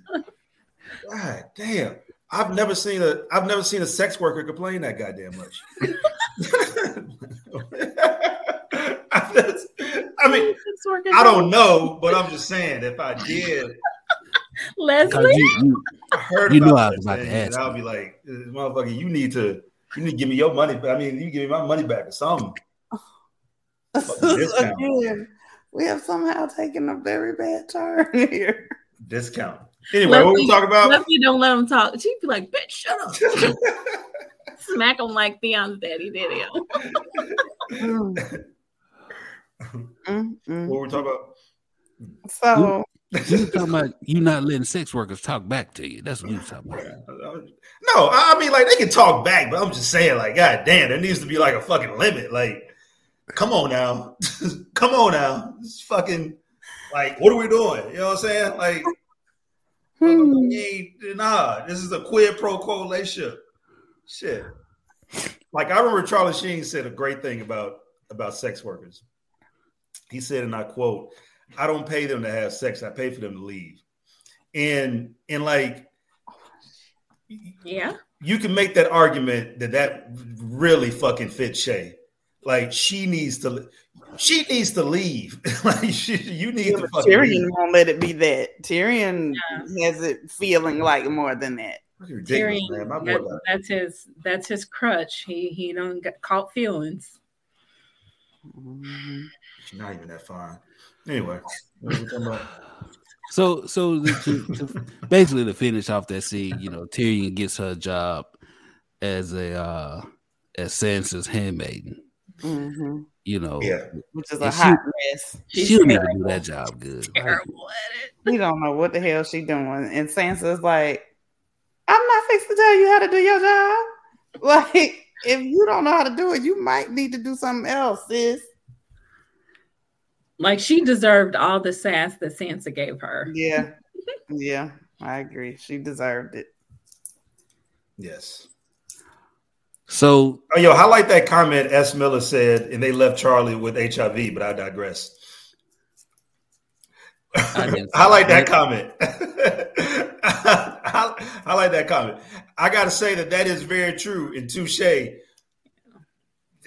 God damn, I've never seen a I've never seen a sex worker complain that goddamn much. I mean, I don't know, but I'm just saying, if I did, Leslie. you- you- I heard You about knew I was about to ask and I'll be like, "Motherfucker, you need to." You need to give me your money. I mean, you give me my money back or something. Again, we have somehow taken a very bad turn here. Discount. Anyway, what we talking about? Leslie don't let him talk. She'd be like, bitch, shut up. Smack him like Theon's daddy did him. What we talking about? So you talking about you not letting sex workers talk back to you. That's what you talking about. No, I I mean like they can talk back, but I'm just saying, like, god damn, there needs to be like a fucking limit. Like, come on now. come on now. It's fucking like what are we doing? You know what I'm saying? Like hmm. nah, this is a quid pro quo relationship. Shit. Like I remember Charlie Sheen said a great thing about about sex workers. He said, and I quote, I don't pay them to have sex, I pay for them to leave. And and like Yeah. you can make that argument that that really fucking fits Shae. Like she needs to, she needs to leave. like she, you need to fucking Tyrion leave. won't let it be that. Tyrion has it feeling like more than that. Tyrion, man. My boy that- that's his that's his crutch. He he don't get caught feelings. She's not even that fine. Anyway, what are we talking about? So, so the, to, to, basically to finish off that scene, you know, Tyrion gets her job as a uh as Sansa's handmaiden. Mhm. You know, Yeah. Which is a And she- hot mess. She's she'll never terrible, do that job good. terrible at it. We don't know what the hell she doing. And Sansa's like, I'm not fixed to tell you how to do your job. Like, if you don't know how to do it, you might need to do something else, sis. Like she deserved all the sass that Sansa gave her. Yeah. Yeah. I agree. She deserved it. Yes. So, Oh, yo, I like that comment S. Miller said, and they left Charlie with HIV, but I digress. I I like that comment. I, I like that comment. I got to say that that is very true. And touche.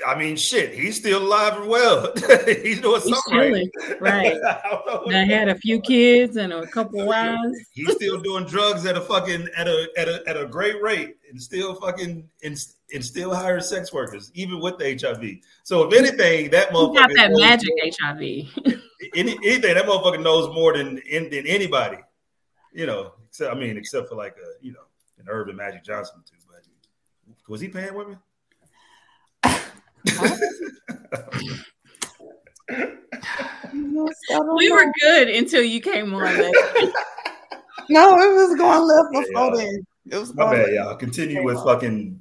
I mean, shit, he's still alive and well. he's doing He's something right. right? I don't know what I had a few kids and a couple wives. He's still doing drugs at a fucking at a at a at a great rate, and still fucking and, and still hiring sex workers, even with the HIV. So if anything, that He motherfucker got that magic HIV. Any, anything that motherfucker knows more than than anybody. You know, except I mean, except for like a you know an Urban Magic Johnson too. But was he paying women? we were good until you came on. No, it was going left Yeah, before y'all. then. It was going My going bad, y'all. Continue with fucking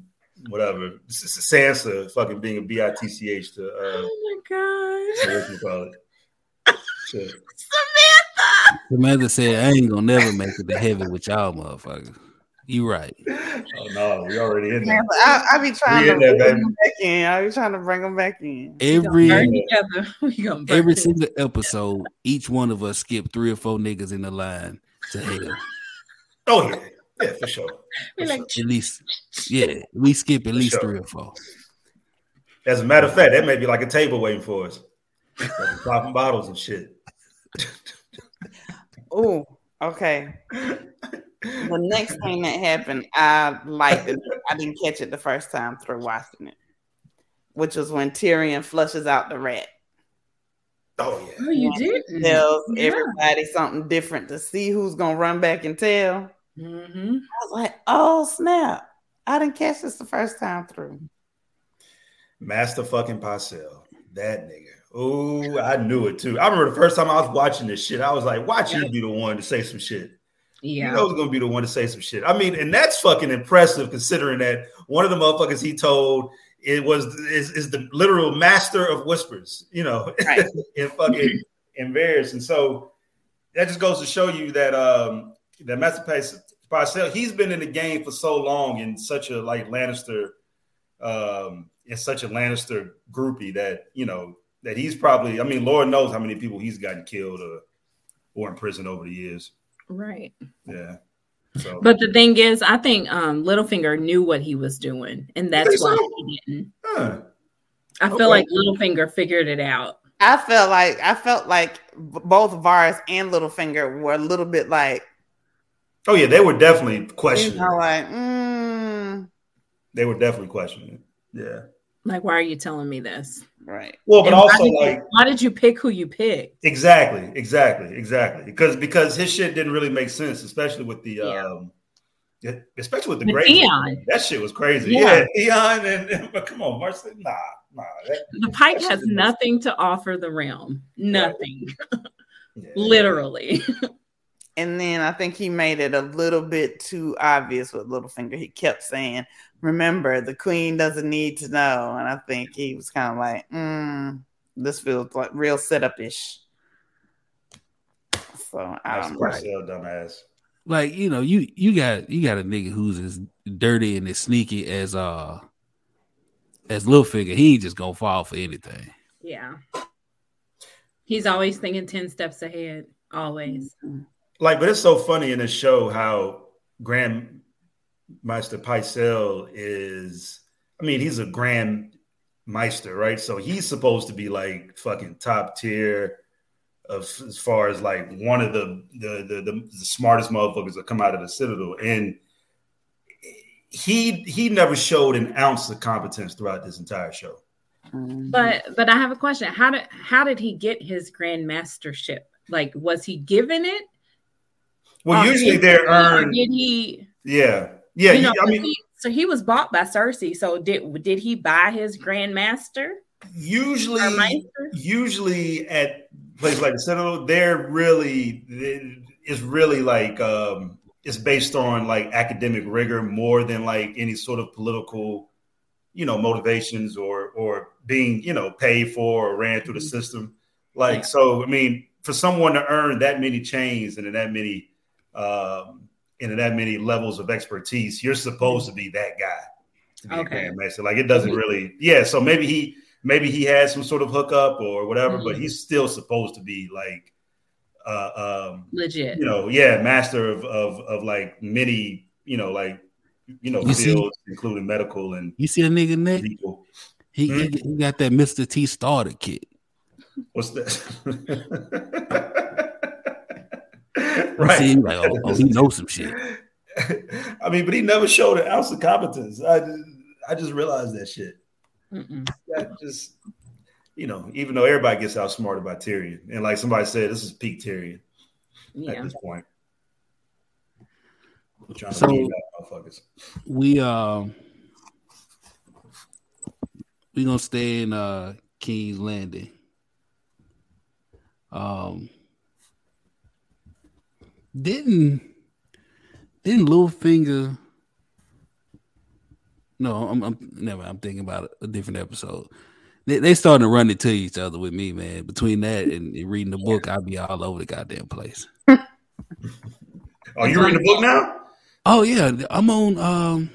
whatever. S- S- Sansa fucking being a bitch to uh, oh my god. what you call it. Samantha. Samantha said, I ain't gonna never make it to heaven with y'all motherfuckers. You right. Oh no, we already in there. Man, I, I be trying We to in there, bring baby. them back in. I be trying to bring them back in. Every Burn together. We burn every together. single episode, each one of us skip three or four niggas in the line to hell. Oh yeah, yeah, for sure. We like At least, yeah, we skip at least sure. three or four. As a matter of fact, that may be like a table waiting for us. Like popping bottles and shit. Oh, okay. The next thing that happened, I liked it. I didn't catch it the first time through watching it, which was when Tyrion flushes out the rat. Oh yeah. Oh, you did. Tells Yeah. everybody something different to see who's gonna run back and tell. Mm-hmm. I was like, oh snap. I didn't catch this the first time through. Master fucking Pycelle. That nigga. Oh, I knew it too. I remember the first time I was watching this shit, I was like, watch you be the one to say some shit. Yeah. You know who's gonna be the one to say some shit. I mean, and that's fucking impressive considering that one of the motherfuckers he told it was is, is the literal master of whispers, you know, Right. in fucking in Varys. And so that just goes to show you that um that Master Pace Pycelle, he's been in the game for so long in such a like Lannister um in such a Lannister groupie that you know that he's probably I mean, Lord knows how many people he's gotten killed or or in prison over the years. Right. Yeah. So But the thing is, I think um, Littlefinger knew what he was doing, and that's why so? he didn't. huh. I feel Okay. like Littlefinger figured it out. I felt like I felt like both Varys and Littlefinger were a little bit like, Oh yeah, they were definitely you questioning. know, like, mm, They were definitely questioning. Yeah. Like, why are you telling me this? right. Well, but And why also did you- like why did you pick who you picked? exactly, exactly, exactly. Because because his shit didn't really make sense, especially with the Yeah. um especially with the With great Theon. That shit was crazy. Yeah. Yeah, Theon and, and but come on, Marcel. Nah, nah. That, The Pyke has nothing to offer the realm. Nothing. yeah. Literally. And then I think he made it a little bit too obvious with Littlefinger. He kept saying, "Remember, the Queen doesn't need to know." And I think he was kind of like, mm, "This feels like real setup ish." So I That's don't know. Dumbass. Like you know, you you got you got a nigga who's as dirty and as sneaky as uh as Littlefinger. He ain't just gonna fall for anything. yeah. He's always thinking 10 steps ahead. Always. Like, but it's so funny in this show how Grandmaster Pycelle is. I mean, he's a Grand Maester, right? So he's supposed to be like fucking top tier of as far as like one of the the the, the, the smartest motherfuckers that come out of the Citadel, and he he never showed an ounce of competence throughout this entire show. Mhm. But but I have a question. How did how did he get his grandmastership? Like was he given it? Well, Or usually they're earned. Did he Yeah, yeah. you know, I mean, he- so he was bought by Cersei. So did did he buy his grandmaster usually usually at places like the Citadel, they're really it's really like um it's based on like academic rigor more than like any sort of political, you know, motivations or or being, you know, paid for or ran through the system. Like Yeah. so, I mean, for someone to earn that many chains and in that many um and that many levels of expertise, you're supposed to be that guy. To be Okay. a grandmaster. Like it doesn't really, yeah. So maybe he maybe he had some sort of hookup or whatever, but Mhm. he's still supposed to be like uh um Legit. you know, yeah, master of of of like many, you know, like you know, You see- fields, including medical and You see a nigga neck? legal. He, Hmm? he, he got that Mr. T starter kit. What's that? You see, he like, oh, oh, he knows some shit. I mean, but he never showed an ounce of competence. I just, I just realized that shit. Mm-mm. That just, you know, even though everybody gets outsmarted by Tyrion, and like somebody said, this is peak Tyrion Yeah. at this point. We're So- beat out motherfuckers. We um we gonna stay in uh King's Landing. Um didn't didn't Littlefinger no, I'm, I'm never. I'm thinking about a different episode. They, they starting to run into each other with me, man. Between that and, and reading the book, I'll be all over the goddamn place. Oh, you reading the book now? Oh yeah, I'm on um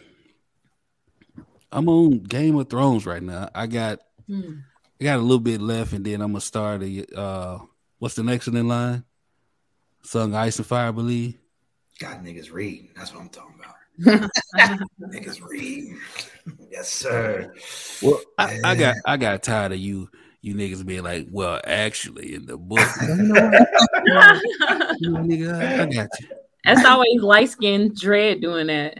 I'm on Game of Thrones right now. I got Hmm. I got a little bit left and then I'm gonna start a uh what's the next one in line? Sung Ice and Fire, I believe. God, niggas reading. That's what I'm talking about. Niggas read. Yes, sir. Well, I, I got I got tired of you you niggas being like, well, actually, in the book, you know what? You know, nigga, I, I got you. That's always light skinned dread doing that.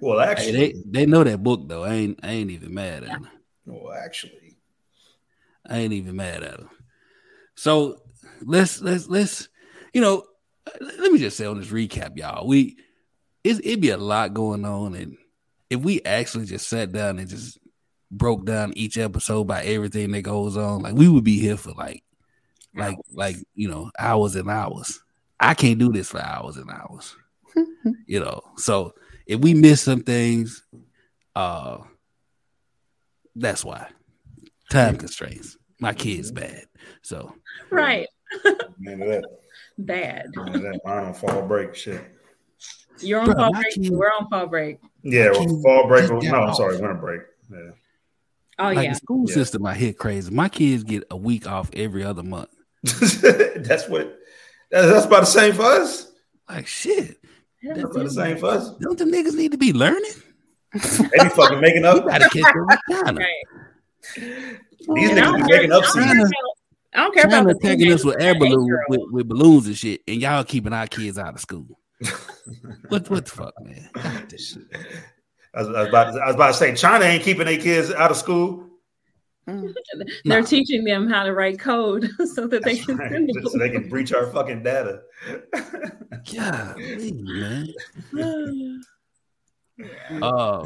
well, Hey, actually, they they know that book though. I ain't I ain't even mad at them. well, actually, I ain't even mad at them. So let's let's let's you know let me just say on this recap, y'all. We it it'd be a lot going on, and if we actually just sat down and just broke down each episode by everything that goes on, like we would be here for like like like you know hours and hours. I can't do this for hours and hours. you know, so if we miss some things, uh that's why time constraints. My kid's bad, so right. Man, that, Bad. man, that mine on fall break shit. You're on Bruh, fall break. kid- We're on fall break. Yeah, well, Can- fall break. just No, get I'm off. sorry, winter break. Yeah. Oh like yeah. the school Yeah. system, I hit crazy. My kids get a week off every other month. that's what. That's, that's about the same for us. Like shit, That's about the same for us. don't the niggas need to be learning? They be fucking making You up. gotta catch up. Right. These And niggas be making up I season. Care about- I don't care about China the attacking us with air balloons with, with balloons and shit, and y'all keeping our kids out of school. what what the fuck, man? I was, I was about to, I was about to say China ain't keeping their kids out of school. Mm. They're Nah. teaching them how to write code so that they can right. send the so they can breach our fucking data. Golly, man. balloons. Uh,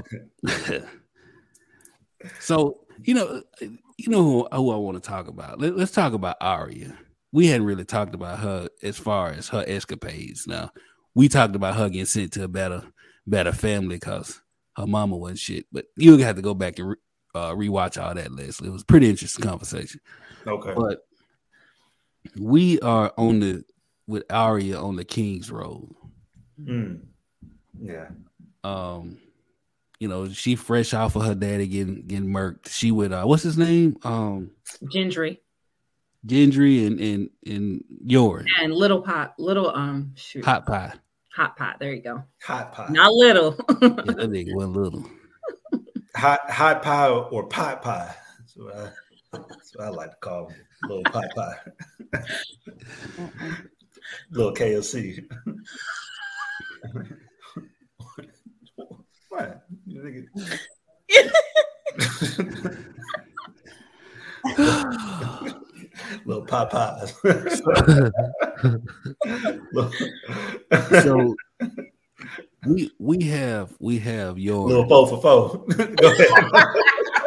so you know, you know who, who I want to talk about. Let, us talk about Arya. We hadn't really talked about her as far as her escapades. Now we talked about her getting sent to a better, better family because her mama wasn't shit. But you have to go back and re, uh, rewatch all that, Leslie. It was a pretty interesting conversation. Okay. But we are on the with Arya on the King's Road. Mm. Yeah. um you know she fresh off of her daddy getting getting murked she with uh what's his name um Gendry gendry and and and yours. and little pot, little um shoot, hot, hot pot. There you go. Hot pot. Not little. yeah, that nigga wasn't little hot hot pie or pot pie. That's what I, that's what I like to call them. Little pot pie. Little KFC. what? You nigga- Little pot pies. little, so we we have we have your little Yoren four for four. Go ahead.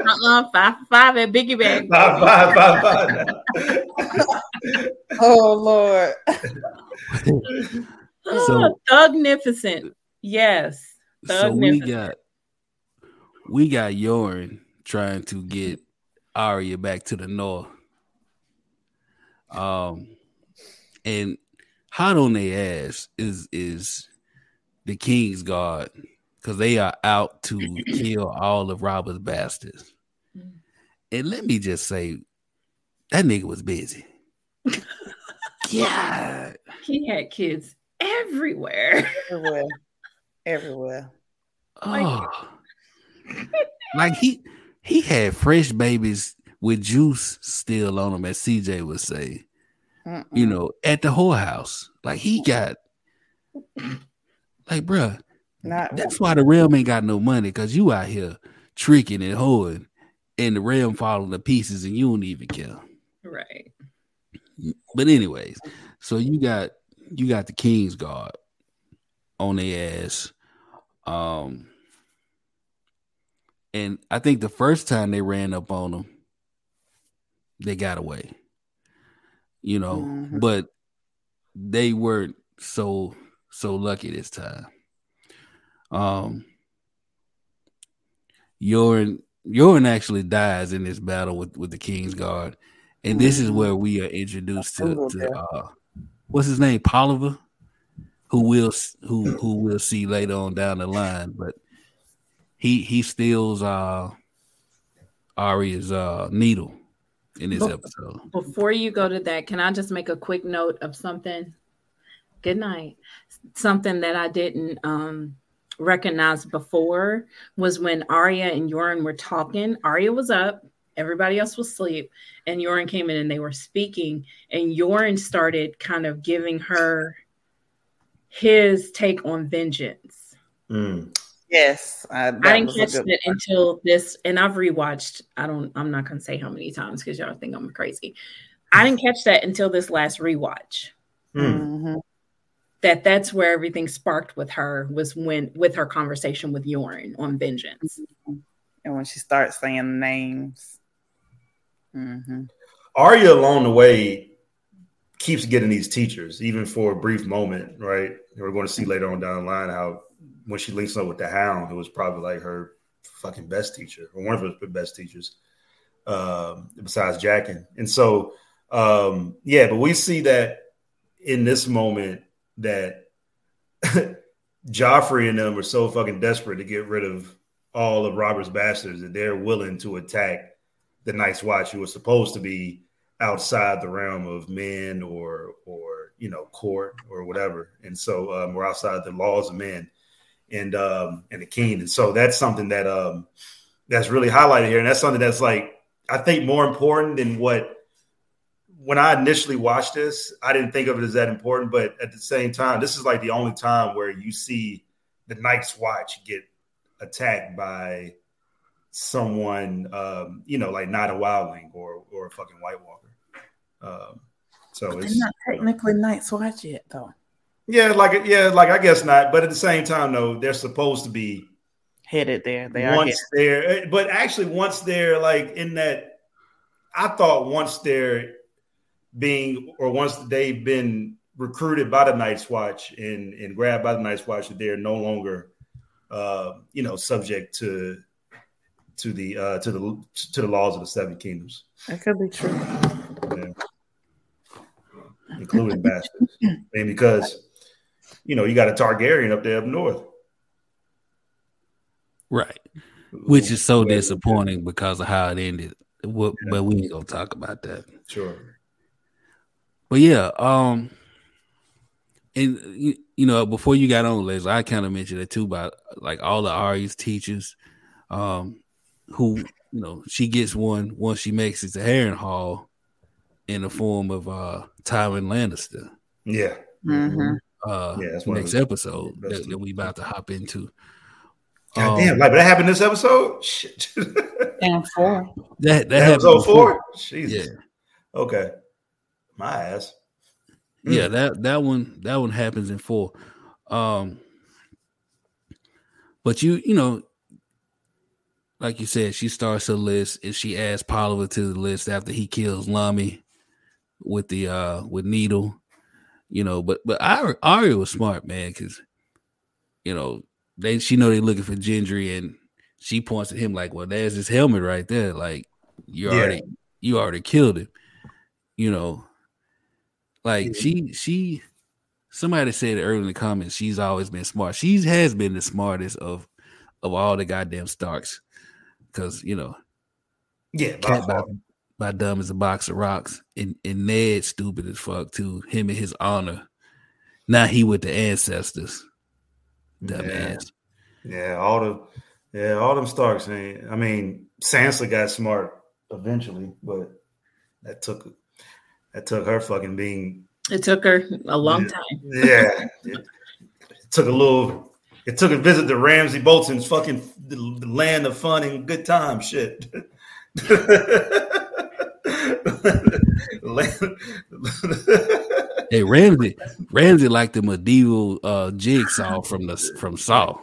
uh-uh, five for five at Biggie Bag. Five, five, five, five. Oh Lord. So- Oh, Thugnificent. Yes. so we got we got Yoren trying to get Arya back to the north um and hot on their ass is is the king's guard because they are out to kill all of Robert's bastards. Mm. And let me just say, that nigga was busy. yeah. He had kids everywhere. Everywhere. Everywhere. Oh. Like he he had fresh babies with juice still on them, as CJ would say. Mm-mm. You know, at the whorehouse. Like he got like bruh, not That's why the realm ain't got no money because you out here tricking and hoeing, and the realm falling to pieces, and you don't even care. right. But anyways, so you got you got the King's Guard on their ass, um, and I think the first time they ran up on them, they got away. You know, Mhm. but they weren't so so lucky this time. Um, Yoren Yoren actually dies in this battle with with the King's Guard, and this is Mhm. where we are introduced to, to uh, what's his name, Polliver, who will who who we'll see later on down the line, but he he steals uh Arya's uh needle in this But- episode. Before you go to that, can I just make a quick note of something? Good night. Something that I didn't um recognized before was when Arya and Yoren were talking. Arya was up, everybody else was asleep, and Yoren came in and they were speaking. And Yoren started kind of giving her his take on vengeance. Mm. Yes, uh, I didn't catch good it until this, and I've rewatched. I don't. I'm not gonna say how many times because y'all think I'm crazy. I didn't catch that until this last rewatch. Mm. Mhm. That that's where everything sparked with her was when with her conversation with Yoren on vengeance. And when she starts saying names, hmm Arya along the way keeps getting these teachers, even for a brief moment, right? We're going to see later on down the line how when she links up with the Hound, it was probably like her fucking best teacher or one of her best teachers, um, besides Jaqen. And so, um, yeah, but we see that in this moment that Joffrey and them are so fucking desperate to get rid of all of Robert's bastards that they're willing to attack the Night's Watch, who was supposed to be outside the realm of men or or you know court or whatever, and so um, we're outside the laws of men and um, and the king, and so that's something that um, that's really highlighted here, and that's something that's like I think more important than what when I initially watched this, I didn't think of it as that important, but at the same time, this is like the only time where you see the Night's Watch get attacked by someone, um, you know, like not a wildling or or a fucking White Walker. Um, so they're it's not technically Night's Watch yet, though. Yeah, like yeah, like I guess not, but at the same time, though, they're supposed to be Headed there, they are. once they're, but actually, once they're like in that, I thought once they're being or once they've been recruited by the Night's Watch and and grabbed by the Night's Watch, that they're no longer, uh, you know, subject to to the uh, to the to the laws of the Seven Kingdoms, That could be true. yeah. including bastards, and because you know you got a Targaryen up there up north. Right. Which is so disappointing because of how it ended. What, But we ain't gonna talk about that. Sure. But yeah, um, and you, you know, before you got on, Les, I kind of mentioned it too about like all the Arya's teachers, um, who you know she gets one once she makes it to Harrenhal in the form of uh Tywin Lannister. Yeah. hmm Uh, Yeah, that's one of next the episode best that, that we about to hop into. God Um, damn, like that happened this episode? Shit. And four. That that Episode happened before. four? Jesus. Yeah. Okay. My ass. Yeah, that that one that one happens in four. Um but you you know like you said, she starts a list and she adds Polliver to the list after he kills Lommy with the uh with Needle. You know, but but Arya, was smart, man, because you know, they she know they're looking for Gendry and she points at him like, Well, there's his helmet right there. Like you Yeah. already you already killed him. You know, like she she somebody said it earlier in the comments, she's always been smart. She has been the smartest of of all the goddamn Starks. Cause you know, Yeah, by Cat by, by dumb as a box of rocks. And and Ned stupid as fuck too. Him and his honor. Now he with the ancestors. Dumbass. Yeah, all the yeah, all them Starks ain't I mean, Sansa got smart eventually, but that took that took her fucking being It took her a long Yeah. time. yeah. it, it took a little it took a visit to Ramsay Bolton's fucking the, the land of fun and good time shit. Hey Ramsay, Ramsay like the medieval uh jigsaw from the from Saw.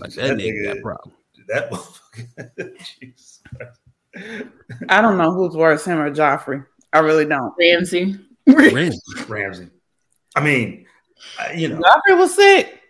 Like that nigga got problem. that motherfucker. I don't know who's worse, him or Joffrey. I really don't. Ramsay. Ramsay. Ramsay. I mean, you know, Joffrey was sick,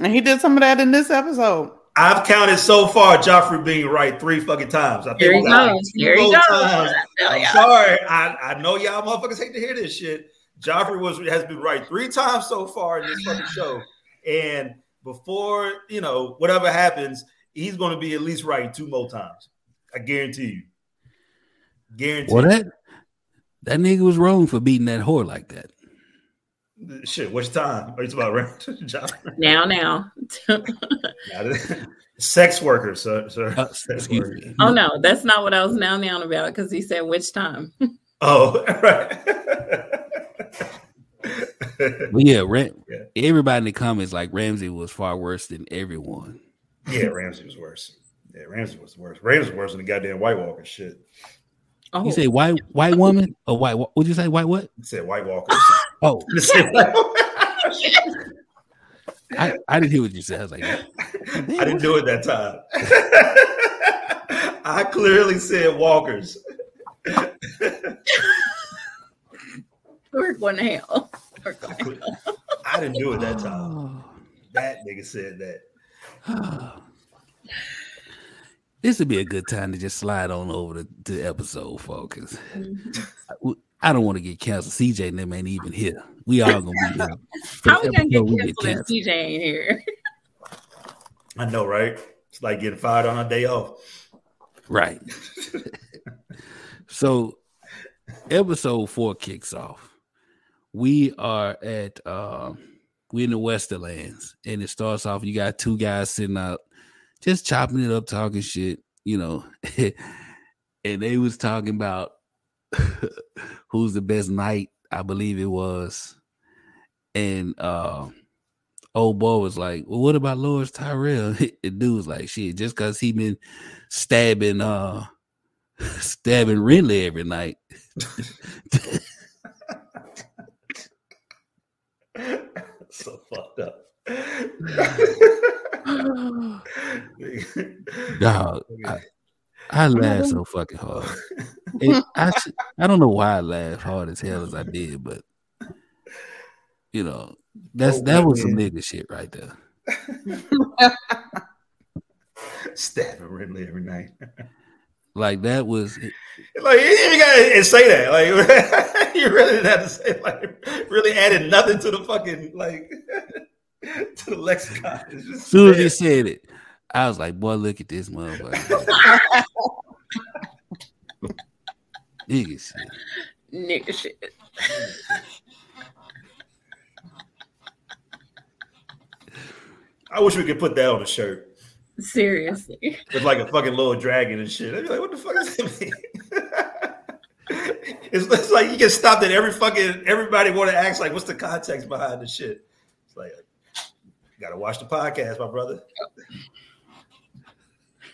and he did some of that in this episode. I've counted so far Joffrey being right three fucking times. I Here he we got goes. two Here he more goes. times. I'm sorry. I, I know y'all motherfuckers hate to hear this shit. Joffrey was has been right three times so far in this fucking show. And before, you know, whatever happens, he's gonna be at least right two more times. I guarantee you. Guarantee Well you. that that nigga was wrong for beating that whore like that. Shit, which time? Are you talking about John? Now, now. Sex workers, sir. sir. Uh, Sex excuse workers. oh no, that's not what I was now now about because he said which time. Oh, right. But yeah, Ram- Yeah. everybody in the comments like Ramsay was far worse than everyone. yeah, Ramsay was worse. Yeah, Ramsay was worse. Ramsay was worse than the goddamn White Walker shit. Oh, You say white white woman or white? Would you say white what? He said White Walkers. Oh, He said White I, I didn't hear what you said. I was like, I didn't do it that time. I clearly said Walkers. we're going to hell. We're going to hell. I didn't do it that time. That nigga said that. this would be a good time to just slide on over to the episode, folks. Mhm. I, I don't want to get canceled. CJ and them ain't even here. We all gonna be here. How we gonna get episode, we canceled if CJ ain't here? I know, right? It's like getting fired on a day off. Right. so episode four kicks off. We are at uh we're in the Westerlands and it starts off. You got two guys sitting out just chopping it up, talking shit, you know. and they was talking about who's the best knight, I believe it was. And uh old boy was like, Well, what about Loras Tyrell? the dude was like, shit, just cause he been stabbing uh stabbing Renly every night. so fucked up. Dog, I, I laughed so fucking hard. And I should- I don't know why I laughed hard as hell as I did, but you know, that's Oh, that was some nigga shit right there. Stabbing Renly every night. Like that was Like you didn't even gotta say that. Like you really didn't have to say like really added nothing to the fucking like to the lexicon. As soon as he said it, I was like, boy, look at this motherfucker. nigga shit. Nigga shit. I wish we could put that on a shirt Seriously. with like a fucking little dragon and shit. I'd be like, what the fuck does that mean? it's, it's like you get stopped at every fucking everybody want to ask like, what's the context behind the shit? It's like, you gotta watch the podcast, my brother.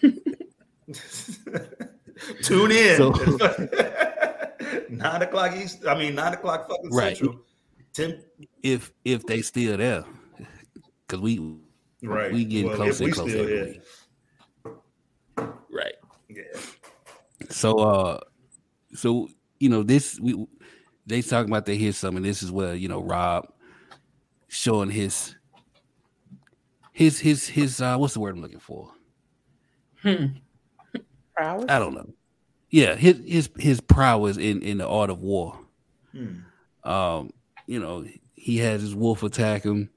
Tune in. So- nine o'clock East. I mean, nine o'clock fucking Right. Central. Ten. If if they still there. Cause we Right. we getting Well, closer and closer Right. Yeah. So uh so you know this we they talking about they hear something. This is where you know Robb showing his his his his uh what's the word I'm looking for? Hmm. Prowess? I don't know. Yeah, his his his prowess in in the art of war. Hmm. Um, you know, he has his wolf attack him.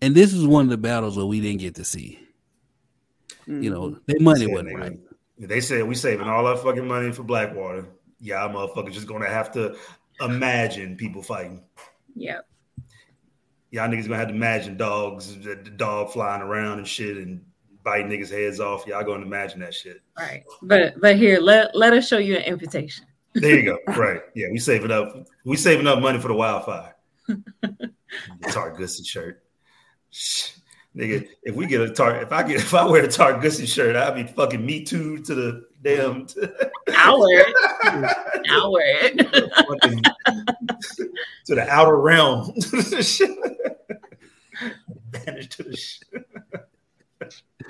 And this is one of the battles that we didn't get to see. You know, their money Said wasn't nigga. right. They said we saving all our fucking money for Blackwater. Y'all motherfuckers just gonna have to imagine people fighting. Yep. Y'all niggas gonna have to imagine dogs, the dog flying around and shit and biting niggas' heads off. Y'all gonna imagine that shit. Right. But but here, let let us show you an invitation. There you go. right. Yeah, we saving up. We saving up money for the wildfire. the Gucci shirt. Nigga, if we get a tar, if I get, if I wear a tar Gucci shirt, I'll be fucking me too to the damn I'll wear it. I'll wear it. fucking, to the outer realm. Banished to the shit.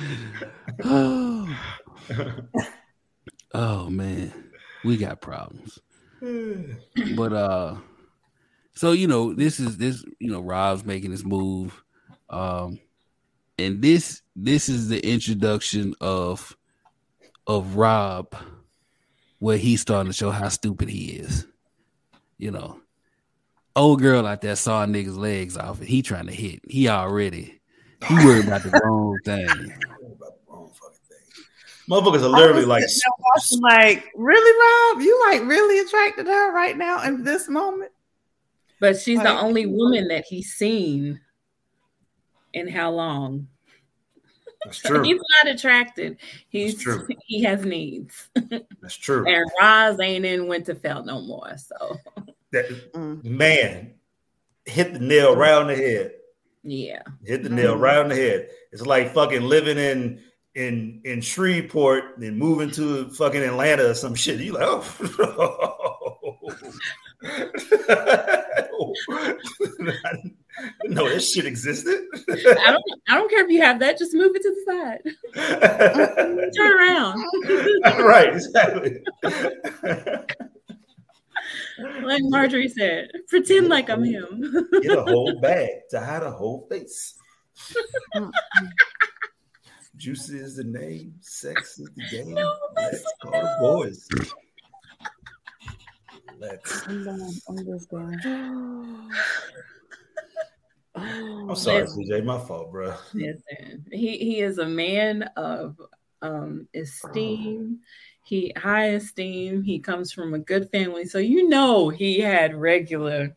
Oh. oh man, we got problems. But uh so you know, this is this, you know, Robb's making this move. Um and this this is the introduction of of Robb where he's starting to show how stupid he is. You know, old girl out there saw a nigga's legs off and he trying to hit. He already he worried about the wrong thing. About the wrong fucking thing. Motherfuckers are literally like, I'm like, really, Robb? You like really attracted to her right now in this moment? But she's the only woman that he's seen in how long? That's true. He's not attracted. He's true. he has needs. That's true. And Ros ain't in Winterfell no more. So That- Mm. man, hit the nail right on the head. yeah. Hit the nail Mhm. right on the head. It's like fucking living in in in Shreveport and moving to fucking Atlanta or some shit. You like, oh, no, this shit existed. I don't I don't care if you have that, just move it to the side. Turn around. right, exactly. Like Margaery said, pretend like I'm him. Get a whole bag to hide a whole face. Juicy is the name, sex is the game. No, Let's call the boys. Let's. I'm done. I'm just done. I'm sorry, CJ. My fault, bro. Listen, he he is a man of um esteem. He high esteem. He comes from a good family, so you know he had regular.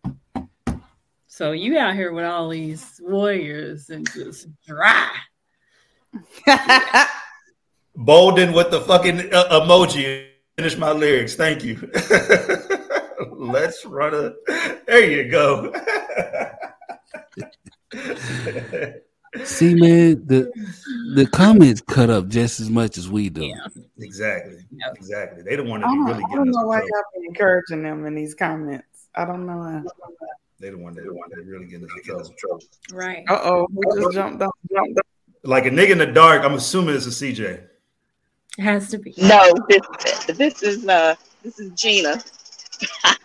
So you out here with all these warriors and just dry. Bolden with the fucking uh, emoji. Finish my lyrics. Thank you. Let's run a. There you go. See, man, the the comments cut up just as much as we do. Yeah. exactly. Yep. Exactly. They don't want to don't, really I don't know why trouble. y'all be encouraging them in these comments. I don't know. why. They don't want to really get us in trouble. Right. Uh oh, we just jumped up. Jumped up. Like a nigga in the dark, I'm assuming it's a CJ. It has to be. No, this this is uh this is Gina.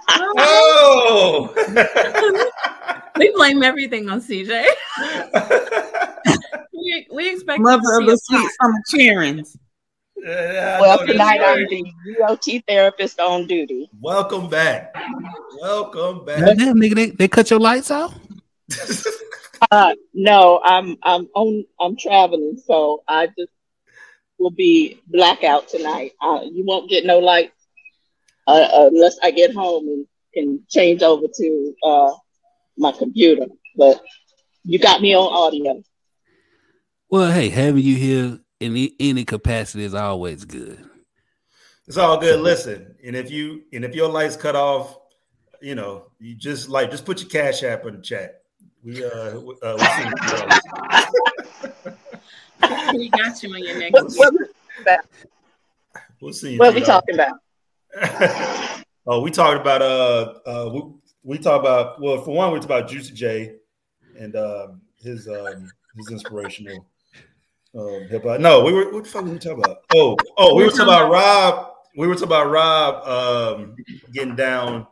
Oh! We blame everything on CJ. We, we expect Mother of the a sweet summer cheerings. Yeah, Well, tonight I'm the DOT therapist on duty. Welcome back. Welcome back. Damn, nigga, they, they cut your lights out? Uh, no, I'm I'm on I'm traveling, so I just will be blackout tonight. Uh, you won't get no light uh, unless I get home and can change over to uh, my computer. But you got me on audio. Well, hey, having you here in any, any capacity is always good. It's all good. Listen, and if you and if your lights cut off, you know, you just like just put your cash app in the chat. We uh, uh we'll see. We got you on your next. What, what, We'll see. what we talking about? oh, we talked about uh uh we, we talked about well for one we talked about Juicy J and um his um his inspirational um hip hop. No, we were what the fuck were we talking about? Oh, oh, we were talking about Robb. We were talking about Robb um getting down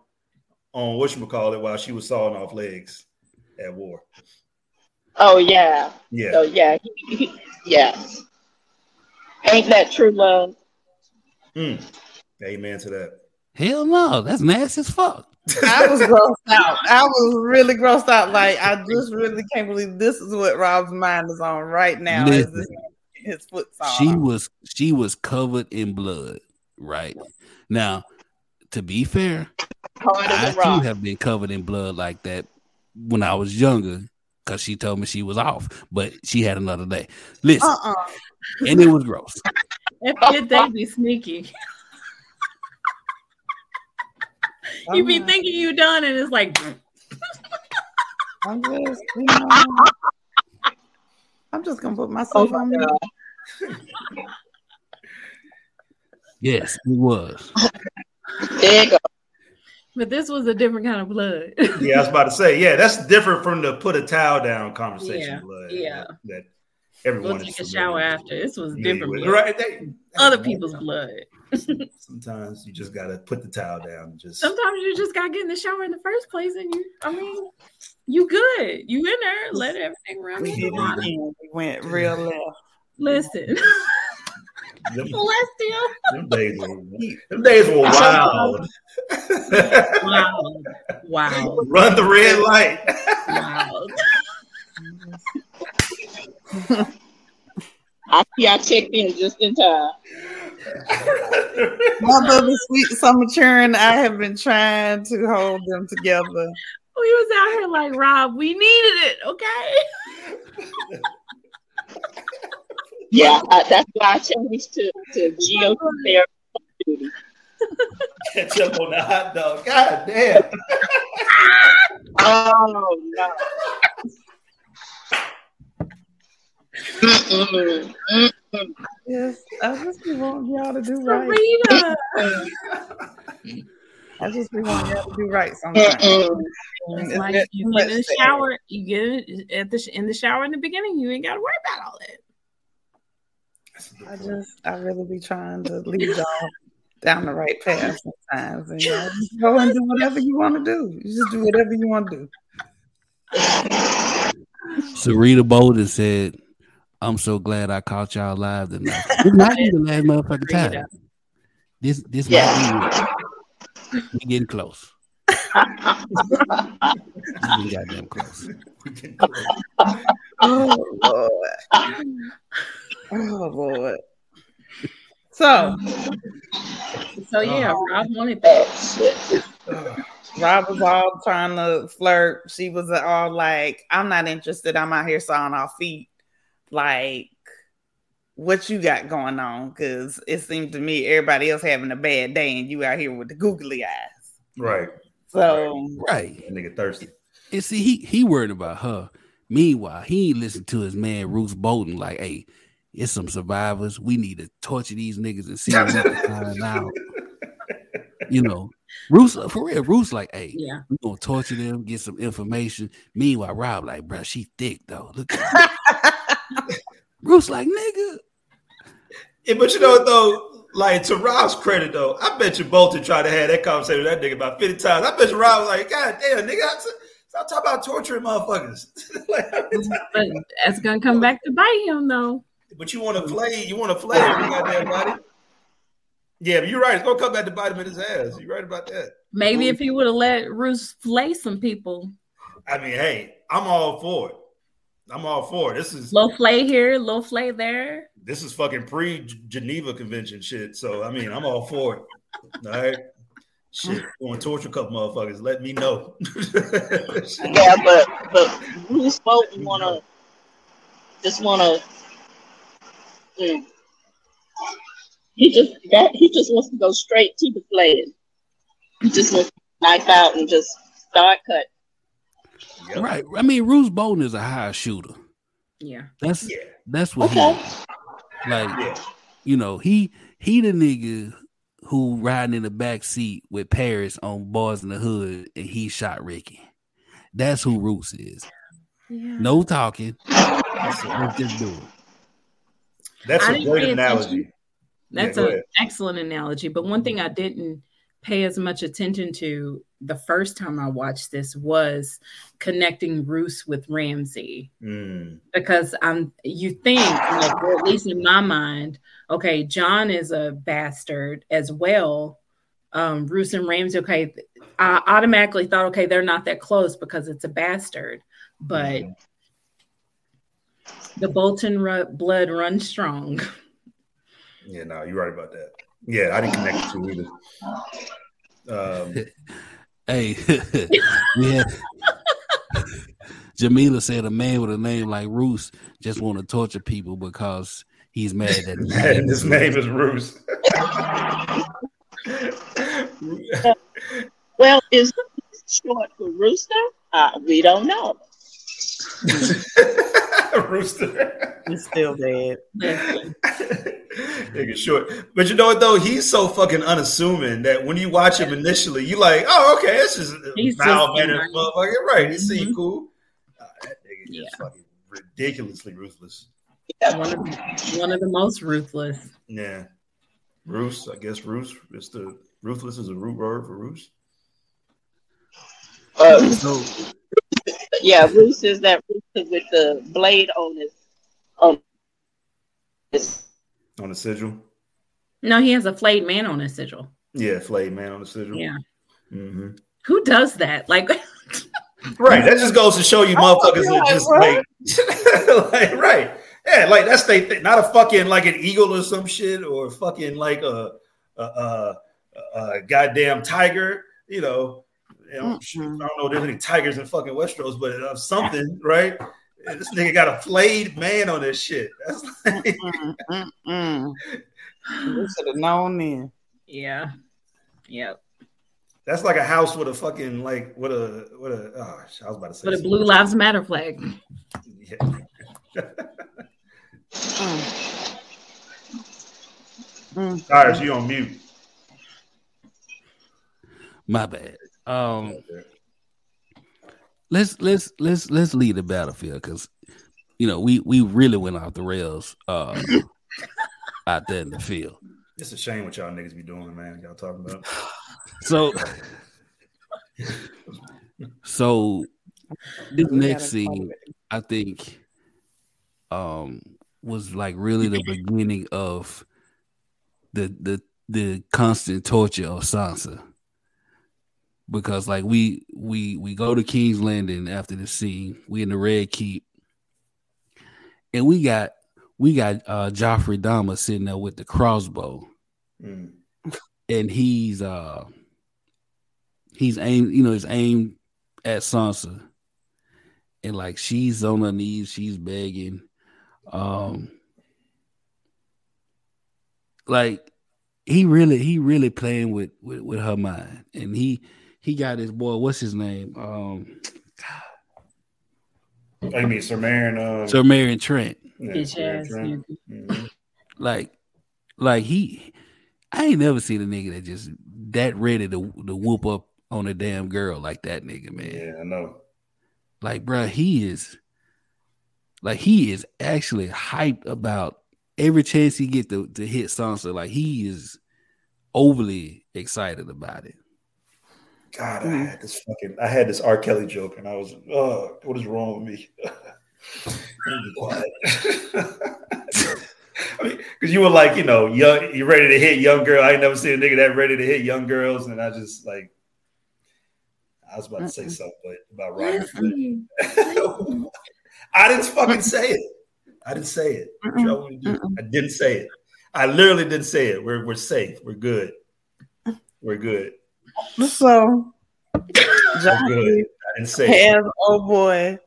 on what you call it while she was sawing off legs at war. Oh yeah, Yeah. Oh yeah, yeah. Ain't that true love? Mm. Amen to that. Hell no, that's nasty as fuck. I was grossed out. I was really grossed out. Like I just really can't believe this is what Robb's mind is on right now. Listen. this his foot saw? She was she was covered in blood, right? Now, to be fair, Hard I too have been covered in blood like that when I was younger because she told me she was off, but she had another day. Listen, Uh-uh. and it was gross. If did they be sneaky? You be I'm- thinking you done, and it's like, I'm just, you know, I'm just gonna put Oh myself my on God. Yes, it was. There you go. but this was a different kind of blood. Yeah, I was about to say, yeah, that's different from the put a towel down conversation. Yeah, blood, yeah. That everyone we'll is take a shower with. after. This was different you- blood. right? They- Other people's blood. Sometimes you just gotta put the towel down and just Sometimes you just gotta get in the shower in the first place, and you, I mean, you good. You in there, let everything run We the it water. again. We went real left. Listen, them, celestial. them days were them days were wild. Wow, wow, Run the red light. wow. I see I checked in just in time. Mother of the sweet summer churn, I have been trying to hold them together. we was out here like Robb, we needed it, okay? Yeah, I, that's why I changed to to GOT therapy. duty. Ketchup on the hot dog. God damn. Oh no. Mm-mm, mm-mm. Yes, I just be wanting y'all to do right. Sarita. I just be wanting y'all to do right sometimes. It's like that- you get in the much to shower, you get at the in the shower in the beginning, you ain't gotta worry about all that. I just, I really be trying to lead y'all down the right path sometimes, and y'all just go and do whatever you want to do. You just do whatever you want to do. Sarita Bolden said, I'm so glad I caught y'all live tonight. This might be the last motherfucking time. Sarita. This this Yeah. might be it. We getting close. We getting goddamn close. Oh Lord. Oh Lord. So So yeah, oh. Robb wanted that. Oh. Robb was all trying to flirt. She was all like, I'm not interested. I'm out here sawing off feet. Like, what you got going on? Because it seemed to me everybody else having a bad day and you out here with the googly eyes. Right. So Right. That nigga thirsty. And see, he he worried about her. Meanwhile, he ain't listened to his man Roose Bolton. Like, hey, it's some survivors. We need to torture these niggas and see what we can find out. You know, Bruce for real. Bruce like, hey, Yeah. we gonna torture them, get some information. Meanwhile, Robb like, bro, she thick though. Look, Bruce like, nigga, Yeah, but you know what though, like to Robb's credit though, I bet you Bolton tried to have that conversation with that nigga about 50 times. I bet you Robb was like, God damn, nigga, I- stop talking about torturing motherfuckers. like, how many times- But that's gonna come back to bite him though. but you want to flay, you want to flay every goddamn body. Yeah, but you're right. It's gonna come back to bite him in his ass. You're right about that. Maybe if he would have let Roose flay some people. I mean, hey, I'm all for it. I'm all for it. This is Low flay here, low flay there. this is fucking pre Geneva Convention shit. So I mean, I'm all for it. All right. Shit, going to torture a couple motherfuckers. Let me know. Yeah, but but Bruce Bolton wanna just wanna. Mm. He just that he just wants to go straight to the flaying. He just wants to knife out and just start cut. Yep. right? I mean, Bruce Bolton is a high shooter. Yeah. That's Yeah. that's what Okay. he is. like. Yeah. You know, he he the nigga who riding in the back seat with Paris on Boys in the Hood and he shot Ricky. That's who Roose is. Yeah. No talking. That's Let's a, just do it. that's I a great analogy. That's Yeah, an excellent analogy. But one thing I didn't pay as much attention to the first time I watched this was connecting Roose with Ramsay. Mm, Because I'm you think, like, or at least in my mind, okay, Jon is a bastard as well. Um, Roose and Ramsay, okay, I automatically thought, okay, they're not that close because it's a bastard. But Mhm. the Bolton ru- blood runs strong. yeah, no, you're right about that. Yeah, I didn't connect the two either. Um, Hey, we had Jamila said a man with a name like Roose just want to torture people because he's mad that his name and his is name is Bruce. Well, is short for rooster? Uh, we don't know. Rooster. he's still dead. Nigga short. But you know what though? He's so fucking unassuming that when you watch him initially, you like, oh, okay, this is He's mild just mannered nice. motherfucker. Right. He seemed Mhm. cool. That nigga Yeah. is fucking ridiculously ruthless. one of one of the most ruthless. Yeah. Roose, I guess Roose is the ruthless is a root word for Roose. Uh, So yeah, Bruce is that rooster with the blade on his on his On the sigil. No, he has a flayed man on his sigil. Yeah, flayed man on the sigil. Yeah. hmm Who does that? Like Right. That just goes to show you motherfuckers are just bro. like, like, right. Yeah, like that's they thing. Not a fucking like an eagle or some shit or fucking like a a, a, a goddamn tiger, you know. you know, I don't know if there's any tigers in fucking Westeros, but uh, something, right? This nigga got a flayed man on this shit. That's like. We should have known then. Yeah. Yep. that's like a house with a fucking like with a with a. Oh, I was about to say. But a something. Blue Lives Matter flag. Yeah. Mm. Mm. Tires, you on mute. My bad. Um, let's let's let's let's leave the battlefield because you know we we really went off the rails uh out there in the field. It's a shame what y'all niggas be doing, man. Y'all talking about. So so this We next scene. I think, um, was like really the beginning of the the the constant torture of Sansa. Because like we we we go to King's Landing after the scene, we in the Red Keep, and we got we got uh Joffrey Dahmer sitting there with the crossbow, Mm. and he's uh he's aimed, you know, he's aimed at Sansa, and like she's on her knees, she's begging, um, like he really he really playing with with, with her mind, and he he got his boy, what's his name, um, I mean, Sir Meryn. Um, Sir Marion Trent, yeah, Sir Trent. nigga. Mhm. like like he. I ain't never seen a nigga that just that ready to to whoop up on a damn girl like that nigga, man. Yeah, I know. Like, bro, he is like he is actually hyped about every chance he get to, to hit Sansa. Like he is overly excited about it. God, I Mm. had this fucking, I had this R. Kelly joke, and I was, oh, what is wrong with me? Let me be quiet. I mean, because you were like, you know, young, you ready to hit young girl. I ain't never seen a nigga that ready to hit young girls, and I just like, I was about to say Mm-mm. something but about Robert. I didn't fucking say it. I didn't say it. What y'all want to do? I didn't say it. I literally didn't say it. We're we're safe. We're good. We're good. So, We're Joffrey good. I didn't say it. has old boy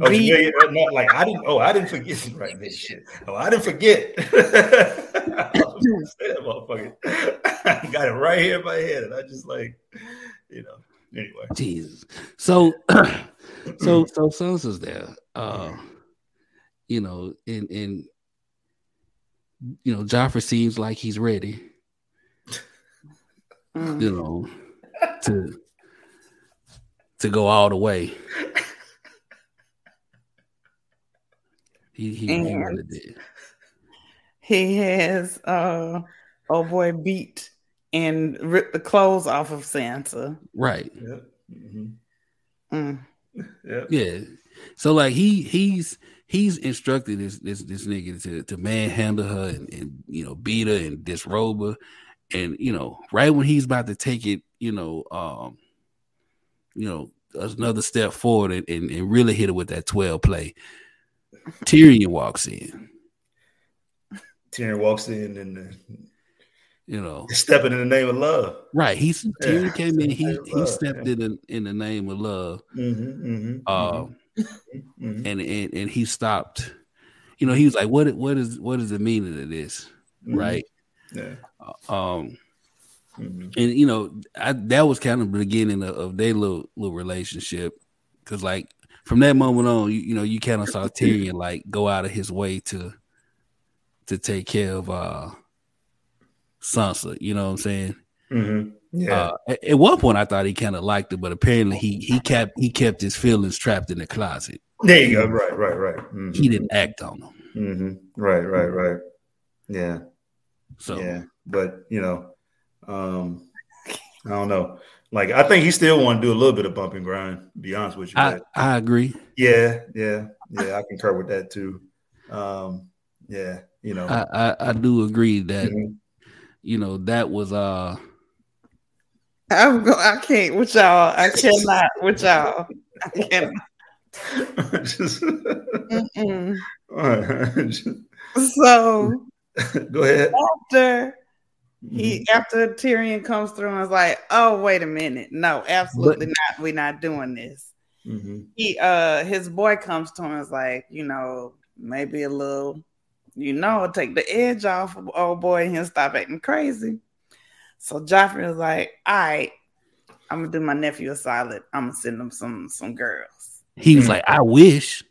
Oh, yeah, yeah, uh, like I didn't. Oh, I didn't forget. Right, this shit. Oh, I didn't forget. I say that motherfucker. I got it right here in my head, and I just like, you know. Anyway, Jesus. So so so Sansa's there. Uh you know, and and you know, Joffrey seems like he's ready, Mm. you know, to to go all the way. He he, he really did. He has uh old boy beat and ripped the clothes off of Sansa. Right. yeah, hmm Mm. yeah. Yeah. So like he he's he's instructed this this this nigga to to manhandle her and, and you know beat her and disrobe her. And you know, right when he's about to take it, you know, um, you know, another step forward and, and, and really hit it with that 12 play, Tyrion walks in, Tyrion walks in and uh, you know. stepping in the name of love. Right. He's Yeah. Tyrion came in, he he Love, stepped yeah. in in the name of love. Mm-hmm, mm-hmm, Um mhm, and, and and he stopped. You know, he was like, "What? What is? What is the meaning of this?" mhm. Right? Yeah. Um, mhm. and you know, I, that was kind of the beginning of, of their little little relationship, because like from that moment on, you, you know, you kind of saw Tyrion like go out of his way to to take care of uh Sansa. You know what I'm saying? Mhm. Yeah. Uh, at, one point, I thought he kind of liked it, but apparently he he kept he kept his feelings trapped in the closet. there you go. Right. Right. Right. Mhm. He didn't act on them. Mm-hmm. Right, right, right. Yeah, So yeah. But you know, um, I don't know. Like, I think he still want to do a little bit of bump and grind. To be honest with you, I, I agree. yeah, yeah, yeah. I concur with that too. Um, yeah, you know, I, I, I do agree that Mhm. you know that was uh I'm go- I can't with y'all. I cannot with y'all. I cannot. Just- Mm-mm. All right. Just- So go ahead. after He after Tyrion comes through and is like, "Oh, wait a minute, no, absolutely not. We're not doing this." Mhm. He, uh, his boy comes to him and is like, you know, maybe a little, you know, take the edge off of old boy and he'll stop acting crazy. So Joffrey was like, "All right, I'm gonna do my nephew a solid. I'm gonna send him some some girls." He was like, I wish.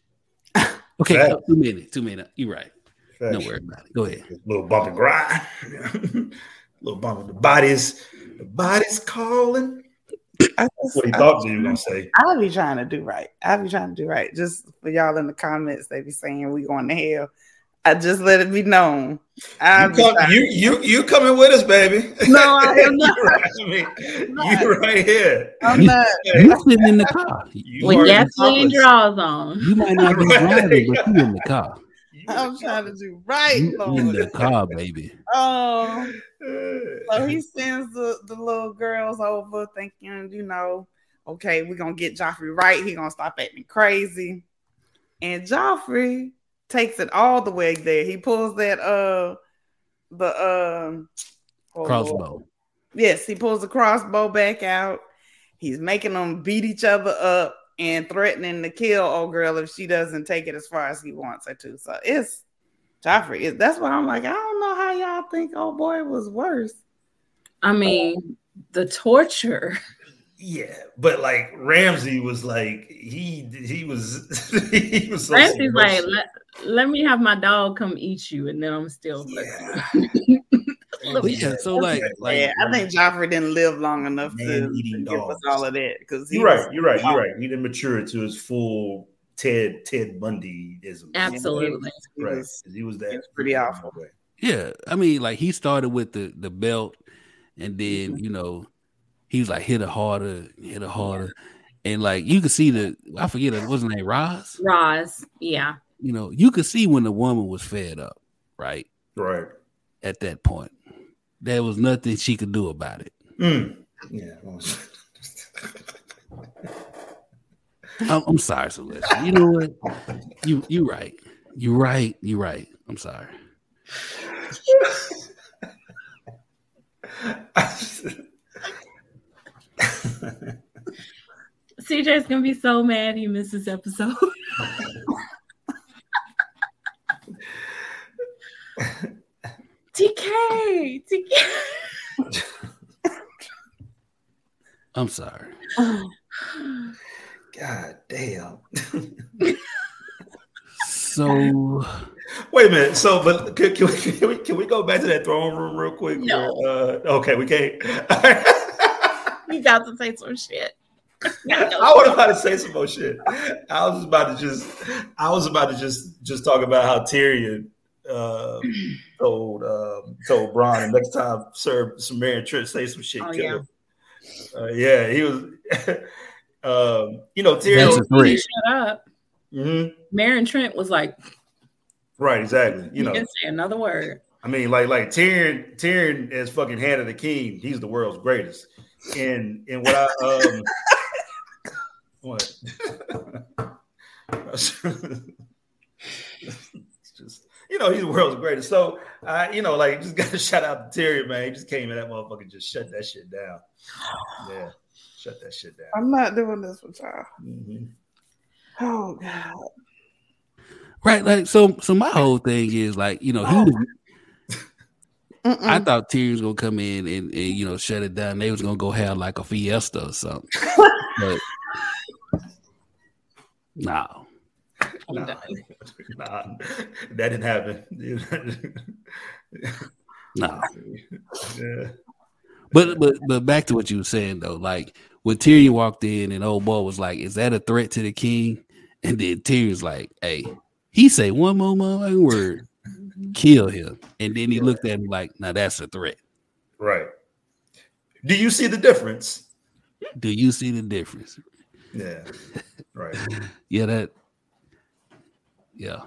Okay, Fact. two minutes, two minutes. You're right. Don't worry about it. Go ahead. little bump and grind. little bump the bodies. The body's calling. I That's what he I- thought you were gonna say. I'll be trying to do right. I'll be trying to do right. Just for y'all in the comments, they be saying we going to hell. I just let it be known. I You, be come, you you you coming with us, baby? No, I am not. you, right, I mean, you right here. I'm not. You sitting in the car. You With are gasoline draws on. You might not be driving, but you in the car. I'm trying to do right, You in the car, baby. Oh, so he sends the, the little girls over thinking, you know, okay, we're gonna get Joffrey right. He gonna stop acting crazy. And Joffrey takes it all the way there. He pulls that uh the um oh, Crossbow. Yes, he pulls the crossbow back out. He's making them beat each other up and threatening to kill old girl if she doesn't take it as far as he wants her to. So it's Joffrey. It, that's why I'm like, I don't know how y'all think old boy was worse. I mean, the torture. yeah, but like Ramsay was like he he was he was so Ramsay's like, let, let me have my dog come eat you, and then I'm still. yeah. But yeah, so like, like yeah, I think Joffrey didn't live long enough to, to Man-eating give us all of that because You're right. You're right. You're right. He didn't mature to his full Ted Ted Bundyism. Absolutely. He Right. was, He was that. he was pretty awful. yeah, I mean, like he started with the the belt, and then mm-hmm. you know, he was like hit her harder, hit her harder, and like you could see the I forget it wasn't name Ros. Ros, yeah. You know, you could see when the woman was fed up, right Right. at that point. There was nothing she could do about it. Mm. Yeah. I'm, I'm sorry, Celeste. You know what? You you right. You right. You right. I'm sorry. CJ's gonna be so mad he missed this episode. TK, TK. I'm sorry. God damn. So Wait a minute. So, but can, can, we, can we can we go back to that throne room real quick? No. Where, uh, okay, we can't. You got to say some shit. I was about to say some more shit. I was about to just, I was about to just, just talk about how Tyrion uh, told um, told Bronn, and next time Sir Sumerian Trent say some shit, Oh, kill yeah. him. Uh, yeah, he was. um, you know, That's Tyrion. a. Shut up. Mhm. Meryn Trant was like, Right, exactly. You you know, didn't say another word. I mean, like like Tyrion, Tyrion is fucking hand of the king. He's the world's greatest. And and what I um what it's just you know he's the world's greatest. So I you know like just got to shout out to Tyrion, man. He just came in that motherfucker, just shut that shit down. Yeah, shut that shit down. I'm not doing this with y'all. Mhm. Oh God. Right, like so. So my whole thing is like you know he. Mm-mm. I thought Tyrion was gonna come in and, and you know shut it down. They was gonna go have like a fiesta or something. but no, I'm Nah, done. nah, that didn't happen. no. yeah. But but but back to what you were saying though, like when Tyrion walked in and old boy was like, "Is that a threat to the king?" And then Tyrion's like, "Hey, he say one more motherfucking word, kill him." And then he looked at him like, "Now that's a threat." Right. Do you see the difference? Do you see the difference? Yeah. Right. Yeah, that. Yeah,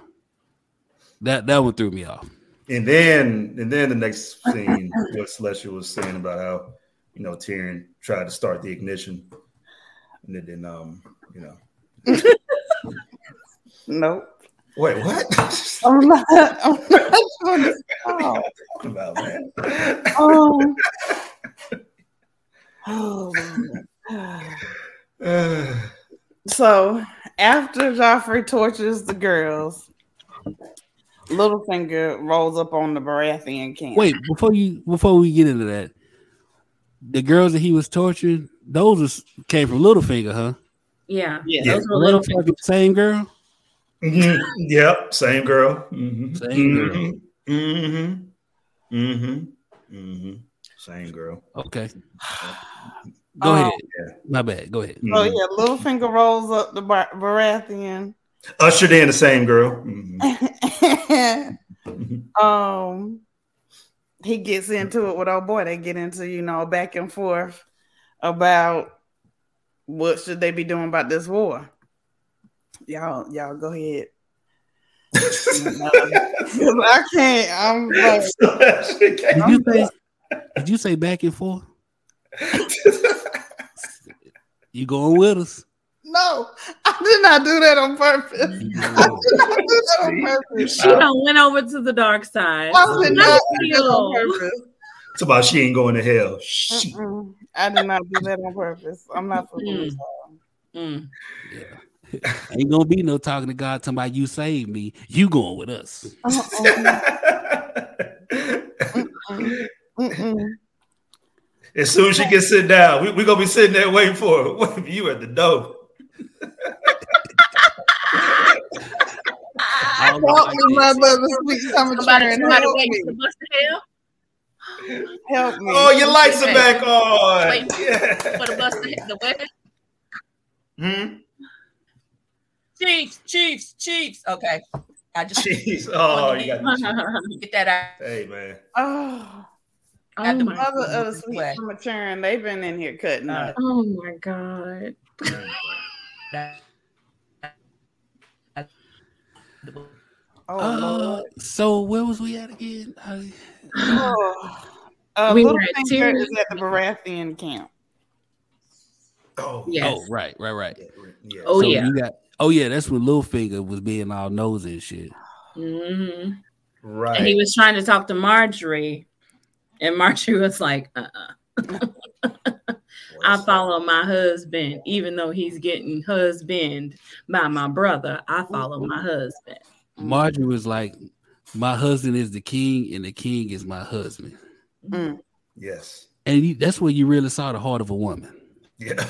that that one threw me off. And then and then the next scene, what Celestial was saying about how, you know, Tyrion tried to start the ignition. And it didn't um, you know. Nope. Wait, what? I'm not. I'm not doing this. What are Oh. y'all talking about, man? Oh. Oh, So after Joffrey tortures the girls, Littlefinger rolls up on the Baratheon camp. Wait, before you before we get into that, the girls that he was torturing, those was, came from Littlefinger, huh? Yeah. Yeah. Those were little Like the same girl. mhm. Yep, same girl. hmm Same girl. hmm hmm hmm Same girl. Okay. Go Um, ahead. My bad. Go ahead. So Mhm. yeah, Littlefinger rolls up the Bar- Baratheon. Ushered in the same girl. Mhm. um, he gets into it with old boy. They get into you know back and forth about what should they be doing about this war. Y'all, y'all go ahead. I can't. I'm like, Did you say? Did you say back and forth? You going with us? no, I did not do that on purpose. I did not do that on purpose. She done went over to the dark side. I did not do that on purpose. It's about she ain't going to hell. Mm-mm. I did not do that on purpose. I'm not fooling Mm. Mm. Yeah. Ain't gonna be no talking to God talking about you saved me. You going with us. Mm-mm. Mm-mm. As soon as she can sit down, we we gonna be sitting there waiting for her. Wait for you at the door. I don't Help me, my can- brother, sweet summer Somebody, children. somebody Help waiting me. to hell Help me. Oh, your lights are back on. Wait. Yeah. for the bust the, the wedding. Hmm? Chiefs, Chiefs, Chiefs. Okay, I just Chiefs. Oh, you got get that out. Hey man. Oh, Oh Got the my, mother of the sweet way. summer they've been in here cutting up. oh my god. Oh, Uh, so where was we at again? I, Oh. Uh, We were at Littlefinger is at the Baratheon camp. Oh, Yes. Oh, right, right, right. yeah. yeah. Oh, So yeah. got. Oh yeah, that's when Littlefinger was being all nosy and shit. hmm Right. And he was trying to talk to Margaery, and Margaery was like, uh-uh. I follow my husband, even though he's getting husband by my brother. I follow my husband. Margaery was like, "My husband is the king, and the king is my husband." Mm. Yes. And you, that's where you really saw the heart of a woman. Yeah.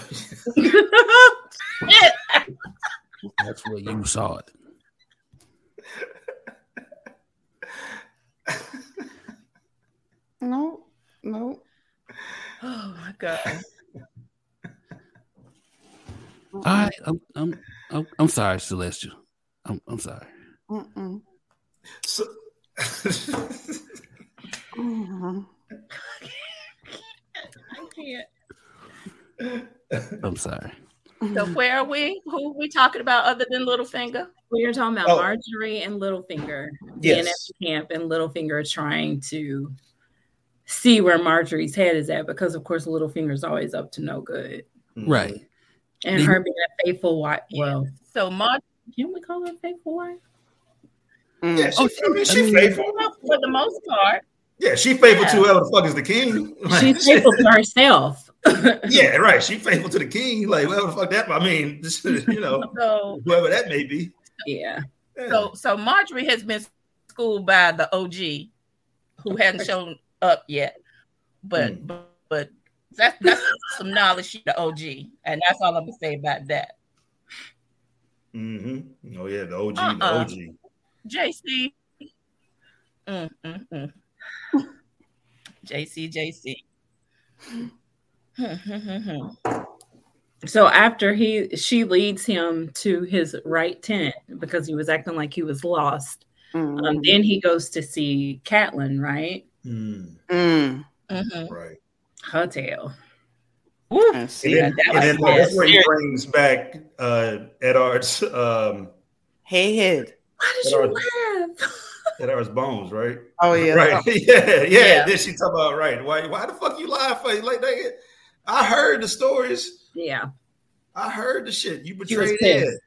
That's where you saw it. No, no. Oh my god. All right, I'm, I'm, I'm, I'm sorry, Celestial. I'm, I'm sorry. Mm-mm. So. I can't. I'm sorry. So where are we? Who are we talking about other than Littlefinger? We are talking about Oh. Margaery and Littlefinger being at yes. the camp, and Littlefinger trying to see where Margaery's head is at because, of course, Littlefinger's always up to no good, Right. and her being a faithful wife. Well, So Mar can we call her a faithful wife? Mm. Yeah, she, I mean, she I mean- faithful. for the most part. Yeah, she faithful Yeah. to whoever the fuck is the king. Like, She's faithful to herself. Yeah, right. She faithful to the king. Like whoever the fuck that. I mean, just, you know, So whoever that may be. yeah. Yeah. so so Margaery has been schooled by the OG who hasn't shown up yet. But Hmm. but, but that's that's some knowledge she the OG. And that's all I'm gonna say about that. Mm-hmm. Oh yeah, the OG, Uh-uh. the OG. JC. Mm, mm, mm. JC, JC. So after he she leads him to his right tent because he was acting like he was lost. Um, Mm. then he goes to see Catelyn, right? Mm, Mm. Mhm. right. Her tail. Woo. And And then, that and was then that's where he brings back uh Eddard's um hey head. Why did But you laugh? Eddard's bones, right? Oh yeah. Right. yeah, yeah, Yeah. Then she talk about right. Why why the fuck you lie for like that? I heard the stories. Yeah. I heard the shit. You betrayed pissed. Ed.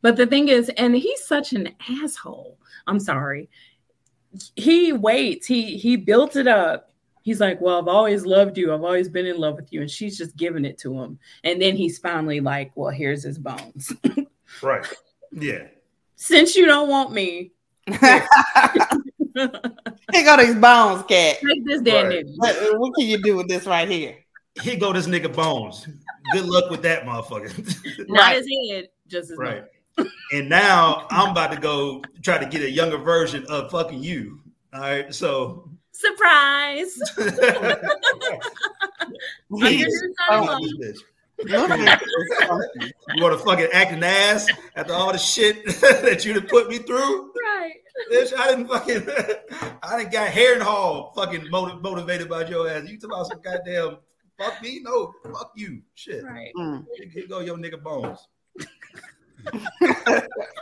But the thing is, and he's such an asshole. I'm sorry. He waits. He he built it up. He's like, Well, I've always loved you. I've always been in love with you. And she's just giving it to him. And then he's finally like, Well, here's his bones. Right. Yeah. Since you don't want me, Here go these bones, cat. take this damn Right. nigga. What, what can you do with this right here? Here go this nigga Bones. Good luck with that motherfucker. Not Right. his head, just his right. bones. And now I'm about to go try to get a younger version of fucking you. All right. So Surprise. Under Oh. this bitch. look at this funky. You want to fucking act an ass after all the shit that you done put me through? Right. Bitch, I didn't fucking, I didn't got Harrenhal fucking motiv- motivated by your ass. You talking about some goddamn fuck me? No, fuck you. Shit. Right. Mm. Here here go your nigga bones.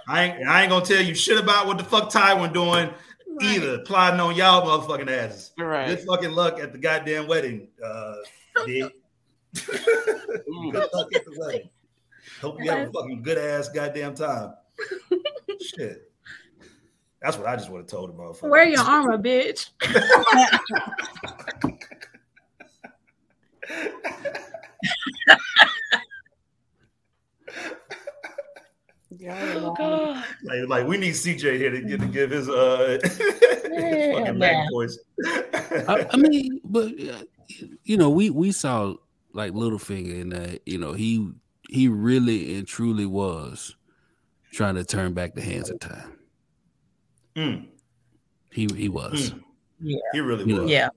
I ain't, I ain't gonna tell you shit about what the fuck Tywin doing Right. either. Plotting on y'all motherfucking asses. Right. Good fucking luck at the goddamn wedding, uh, D. Good luck at the wedding. Hope you have a fucking good ass goddamn time. Shit. That's what I just would have told the motherfucker. Wear your armor, bitch. Yeah, God. Like, like we need CJ here to get to give his uh his fucking man. Mac voice. I, I mean, but uh, you know, we we saw like Littlefinger and that you know he he really and truly was trying to turn back the hands of time. Mm, He he was Mm. Yeah. he really You know, was. Yeah.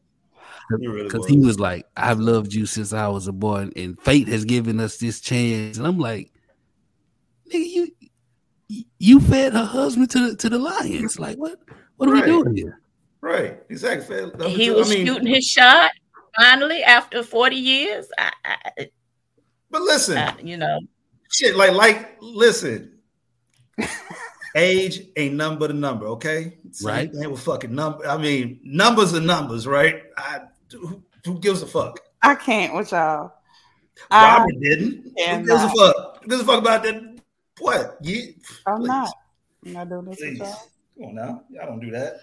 He really because he was like, "I've loved you since I was a boy, and fate has given us this chance." And I'm like, "Nigga, you you fed her husband to the to the lions. Like what? What are Right. we doing here?" Right. Exactly. He was shooting his shot finally after 40 years. I, I, But listen, I, you know, shit, like, like, listen. Age ain't nothing but a number, okay? Same Right. thing with fucking number. I mean, numbers are numbers, right? I, who, who gives a fuck? I can't with y'all. I, Robert didn't. Who gives a fuck? Who gives a fuck about that? What? You? I'm please, not. I'm not doing this with Please. y'all. Come on now. Y'all don't do that.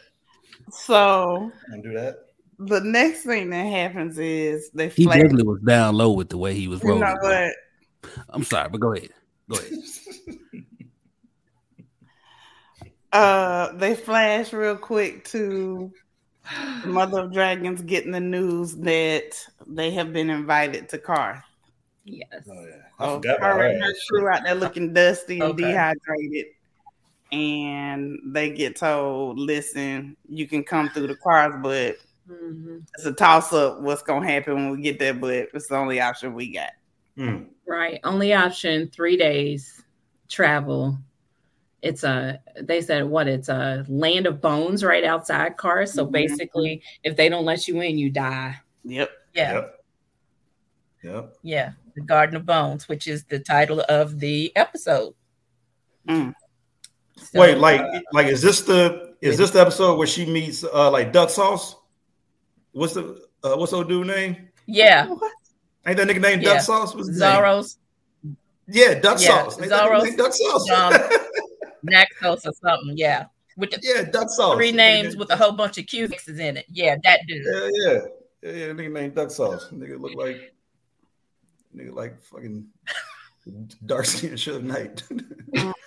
So Don't do that. the next thing that happens is they He flash. definitely was down low with the way he was You know what? I'm sorry, but go ahead. Go ahead. Uh, they flash real quick to Mother of Dragons getting the news that they have been invited to Qarth. Yes. Oh yeah. I So forgot her about her that. crew out there looking dusty and Okay. dehydrated. And they get told, listen, you can come through the Qarth, but Mhm. it's a toss up what's gonna happen when we get there, but it's the only option we got. Mm. Right. Only option three days travel. It's a they said what it's a land of bones right outside Qarth. So Mhm. basically, if they don't let you in, you die. Yep. yeah, Yep. Yep. yeah. The Garden of Bones, which is the title of the episode. Mm. So, Wait, like, uh, like, is this the is this the episode where she meets uh like duck sauce? What's the uh, what's old dude name? Yeah, Ain't that nigga named Yeah. Duck Sauce? What's his name? Yeah, Duck Yeah, Sauce. Ain't that nigga Xaro's, Duck Sauce. um, Daxos or something. Yeah, with the yeah, Duck Sauce. three names named- with a whole bunch of Q fixes in it. Yeah, that dude. Yeah, yeah, yeah, yeah. Nigga named Duck Sauce. Nigga look like nigga like fucking dark skin Suge Knight.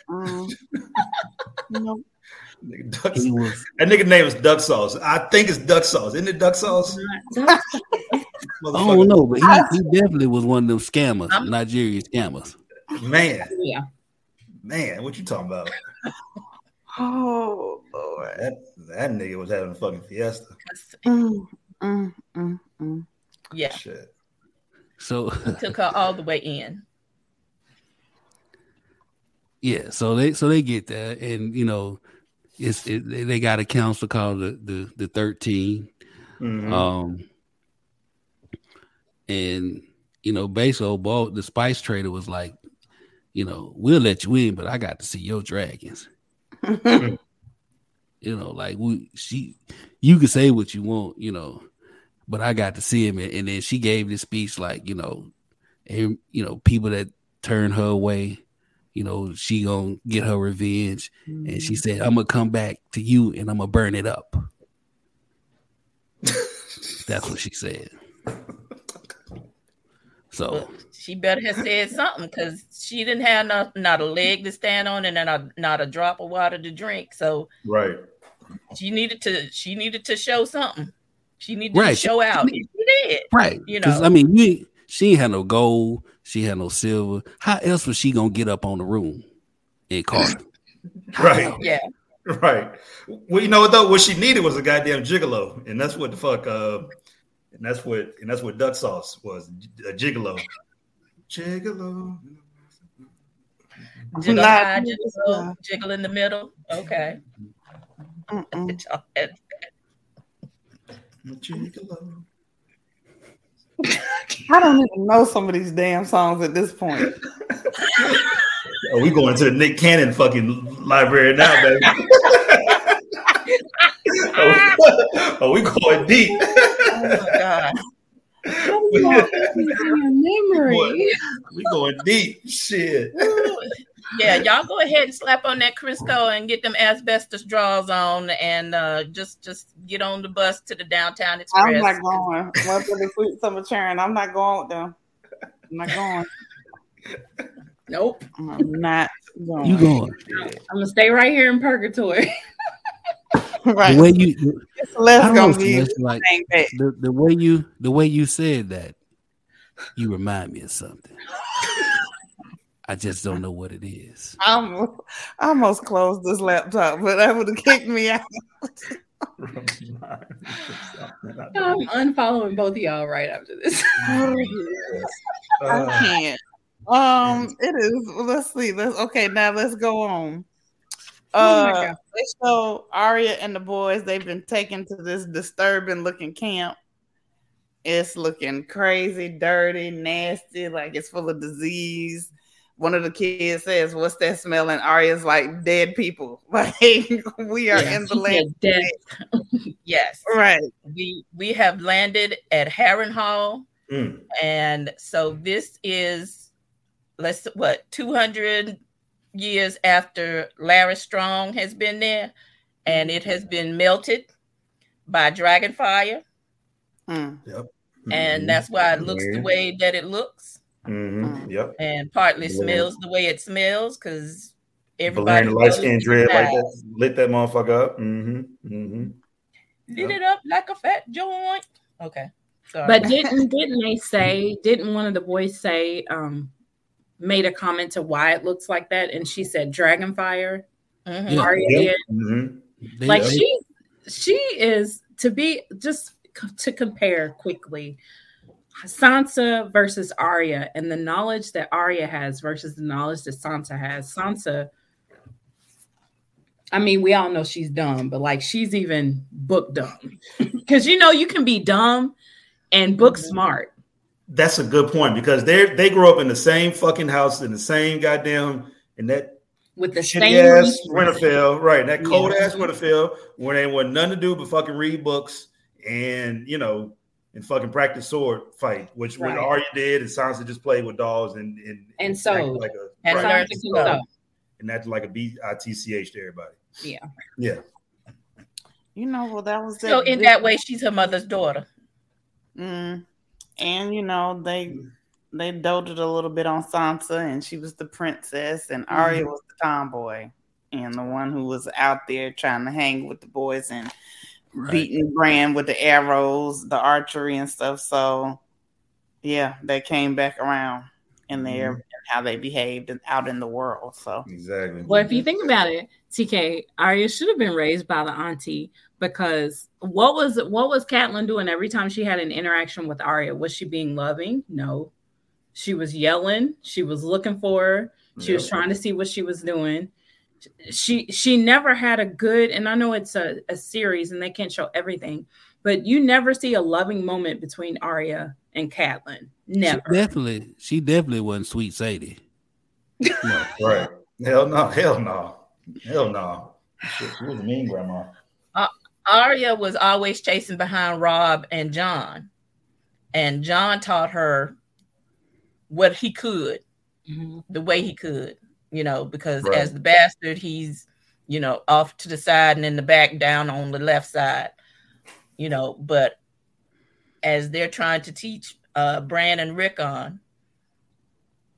Mm. nope. nigga Duck, He that nigga name is Duck Sauce. I think it's Duck Sauce. Isn't it Duck Sauce? I don't know, but he, he definitely was one of them scammers, I'm- Nigerian scammers. Man, yeah. man, what you talking about? Oh Lord. That that nigga was having a fucking fiesta. Mm, mm, mm, mm. Yeah, Shit. So took her all the way in. yeah, so they so they get there, and you know, it's it, they they got a council called the the, the thirteen, Mhm. um, and you know, basically, old ball, the spice trader was like, you know, we'll let you in, but I got to see your dragons. You know, like we she, you can say what you want, you know, but I got to see him, and, and then she gave this speech like, you know, and you know, people that turn her away, you know, she gonna get her revenge, and she mm-hmm. said, "I'm gonna come back to you, and I'm gonna burn it up." That's what she said. So Well, she better have said something because she didn't have not, not a leg to stand on and not, not a drop of water to drink. So Right. she needed to she needed to show something. She needed Right. to show out. And She did. right, You know. I mean, you she ain't had no gold, she had no silver. How else was she gonna get up on the room in Carter? Right. Yeah. Right. Well, you know what though? What she needed was a goddamn gigolo, and that's what the fuck. Uh, and that's what and that's what duck sauce was a gigolo. Gigolo. Jiggle Not- high, jiggle jiggle in the middle. Okay. Mm-mm. Gigolo. I don't even know some of these damn songs at this point. Oh, we going to the Nick Cannon fucking library now, baby. oh, oh, we going deep. Oh my god. memory. we going deep. Shit. Yeah, y'all go ahead and slap on that Crisco and get them asbestos draws on and uh just just get on the bus to the downtown express. I'm not going. Once the sweet summer churn, I'm not going with them. I'm not going. Nope. I'm not going. You going I'm gonna stay right here in purgatory. right? the way you It's less I don't gonna know, be Celeste, like the, the way you the way you said that, you remind me of something. I just don't know what it is. I'm I almost closed this laptop, but that would have kicked me out. I'm unfollowing both of y'all right after this. I can't. Um, it is. Let's see. Let's okay. Now let's go on. Oh my Uh, God. they show Arya and the boys. They've been taken to this disturbing looking camp. It's looking crazy, dirty, nasty, like it's full of disease. One of the kids says, "What's that smell?" And Arya's like, "Dead people." Like we are Yeah. in the land, Dead. Yes. right? We we have landed at Harrenhal mm, and so this is let's what 200 years after Larys Strong has been there and it has been melted by dragon fire Mm. and that's why it looks the way that it looks Mhm, Yep. and partly Yeah. smells the way it smells because everybody the light skin it's dread like that. Lit that motherfucker up. Mm-hmm. Mm-hmm. lit it up like a fat joint okay sorry But didn't didn't they say? Didn't one of the boys say? Um, made a comment to why it looks like that, and she said dragon fire. Mhm. Yeah. Arya Mm-hmm. Like they- she she is to be just c- to compare quickly. Sansa versus Arya, and the knowledge that Arya has versus the knowledge that Sansa has. Sansa, I mean, we all know she's dumb, but like she's even book dumb because you know you can be dumb and book smart. That's a good point because they they grew up in the same fucking house in the same goddamn and that with the shitty same ass. Winterfell, right? That cold Yeah. ass Winterfell where they want nothing to do but fucking read books and you know and fucking practice sword fight, which what Right. Arya did and Sansa just played with dolls and and, And act sewed. like a And right, learned Sansa to can sew. sew. and that's like a B I T C H to everybody. Yeah. Yeah. You know, well, that was so in that way she's her mother's daughter Mm. And you know, they they doted a little bit on Sansa, and she was the princess, and Arya mm-hmm. was the tomboy, and the one who was out there trying to hang with the boys and Right. beating Bran with the arrows, the archery and stuff. So, yeah, they came back around in there and mm-hmm. how they behaved out in the world. So, Exactly. Well, if you think about it, TK, Arya should have been raised by the auntie because what was what was Catelyn doing every time she had an interaction with Arya? Was she being loving? No. She was yelling. She was looking for her. She was trying to see what she was doing. She she never had a good, and I know it's a, a series and they can't show everything, but you never see a loving moment between Arya and Catelyn. she Never. definitely, she definitely wasn't sweet Sadie. No, right. Hell no. Hell no. Hell no. Shit, she was a mean grandma. Arya was always chasing behind Robb and Jon, and Jon taught her what he could, Mhm. the way he could, you know, because Right. as the bastard, he's, you know, off to the side and in the back, down on the left side. you know, but as they're trying to teach uh Bran and Rickon,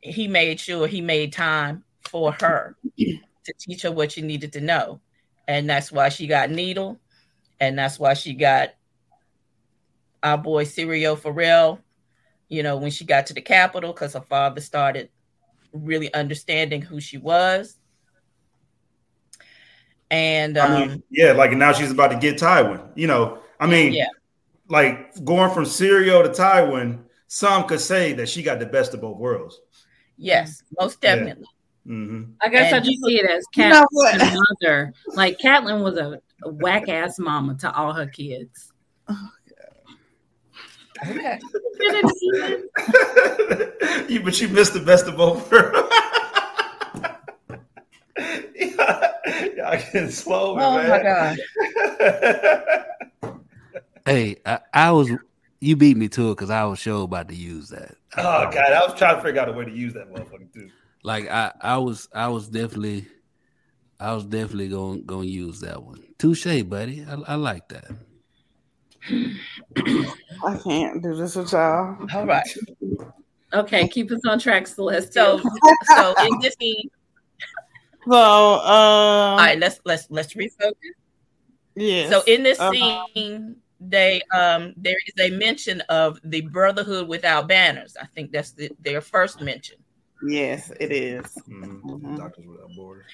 he made sure he made time for her to teach her what she needed to know. And that's why she got Needle, and that's why she got our boy Syrio Forel, you know, when she got to the Capitol, because her father started really understanding who she was. And um, I mean, yeah, like now she's about to get Tywin. You know, I mean, yeah, like going from Syrio to Tywin, some could say that she got the best of both worlds. yes, most Yeah. definitely. hmm I guess I just see it as You know Cat what? mother. Like Catelyn was a, a whack ass mama to all her kids. Okay. you, but you missed the best of both worlds. Y'all getting slow, Oh man. my god. Hey, I, I was you beat me to it because I was sure about to use that. oh god, I was trying to figure out a way to use that motherfucker too. Like I, I was I was definitely I was definitely going going to use that one. Touche, buddy. I, I like that. I can't do this with y'all. All right. Okay, keep us on track, Celeste. So so in this scene, So, um, all right, let's let's let's refocus. Yeah. So in this Uh-huh. scene, they um there is a mention of the Brotherhood without banners. I think that's the, their first mention. yes, it is. Mhm. Mhm. Doctors Without Borders.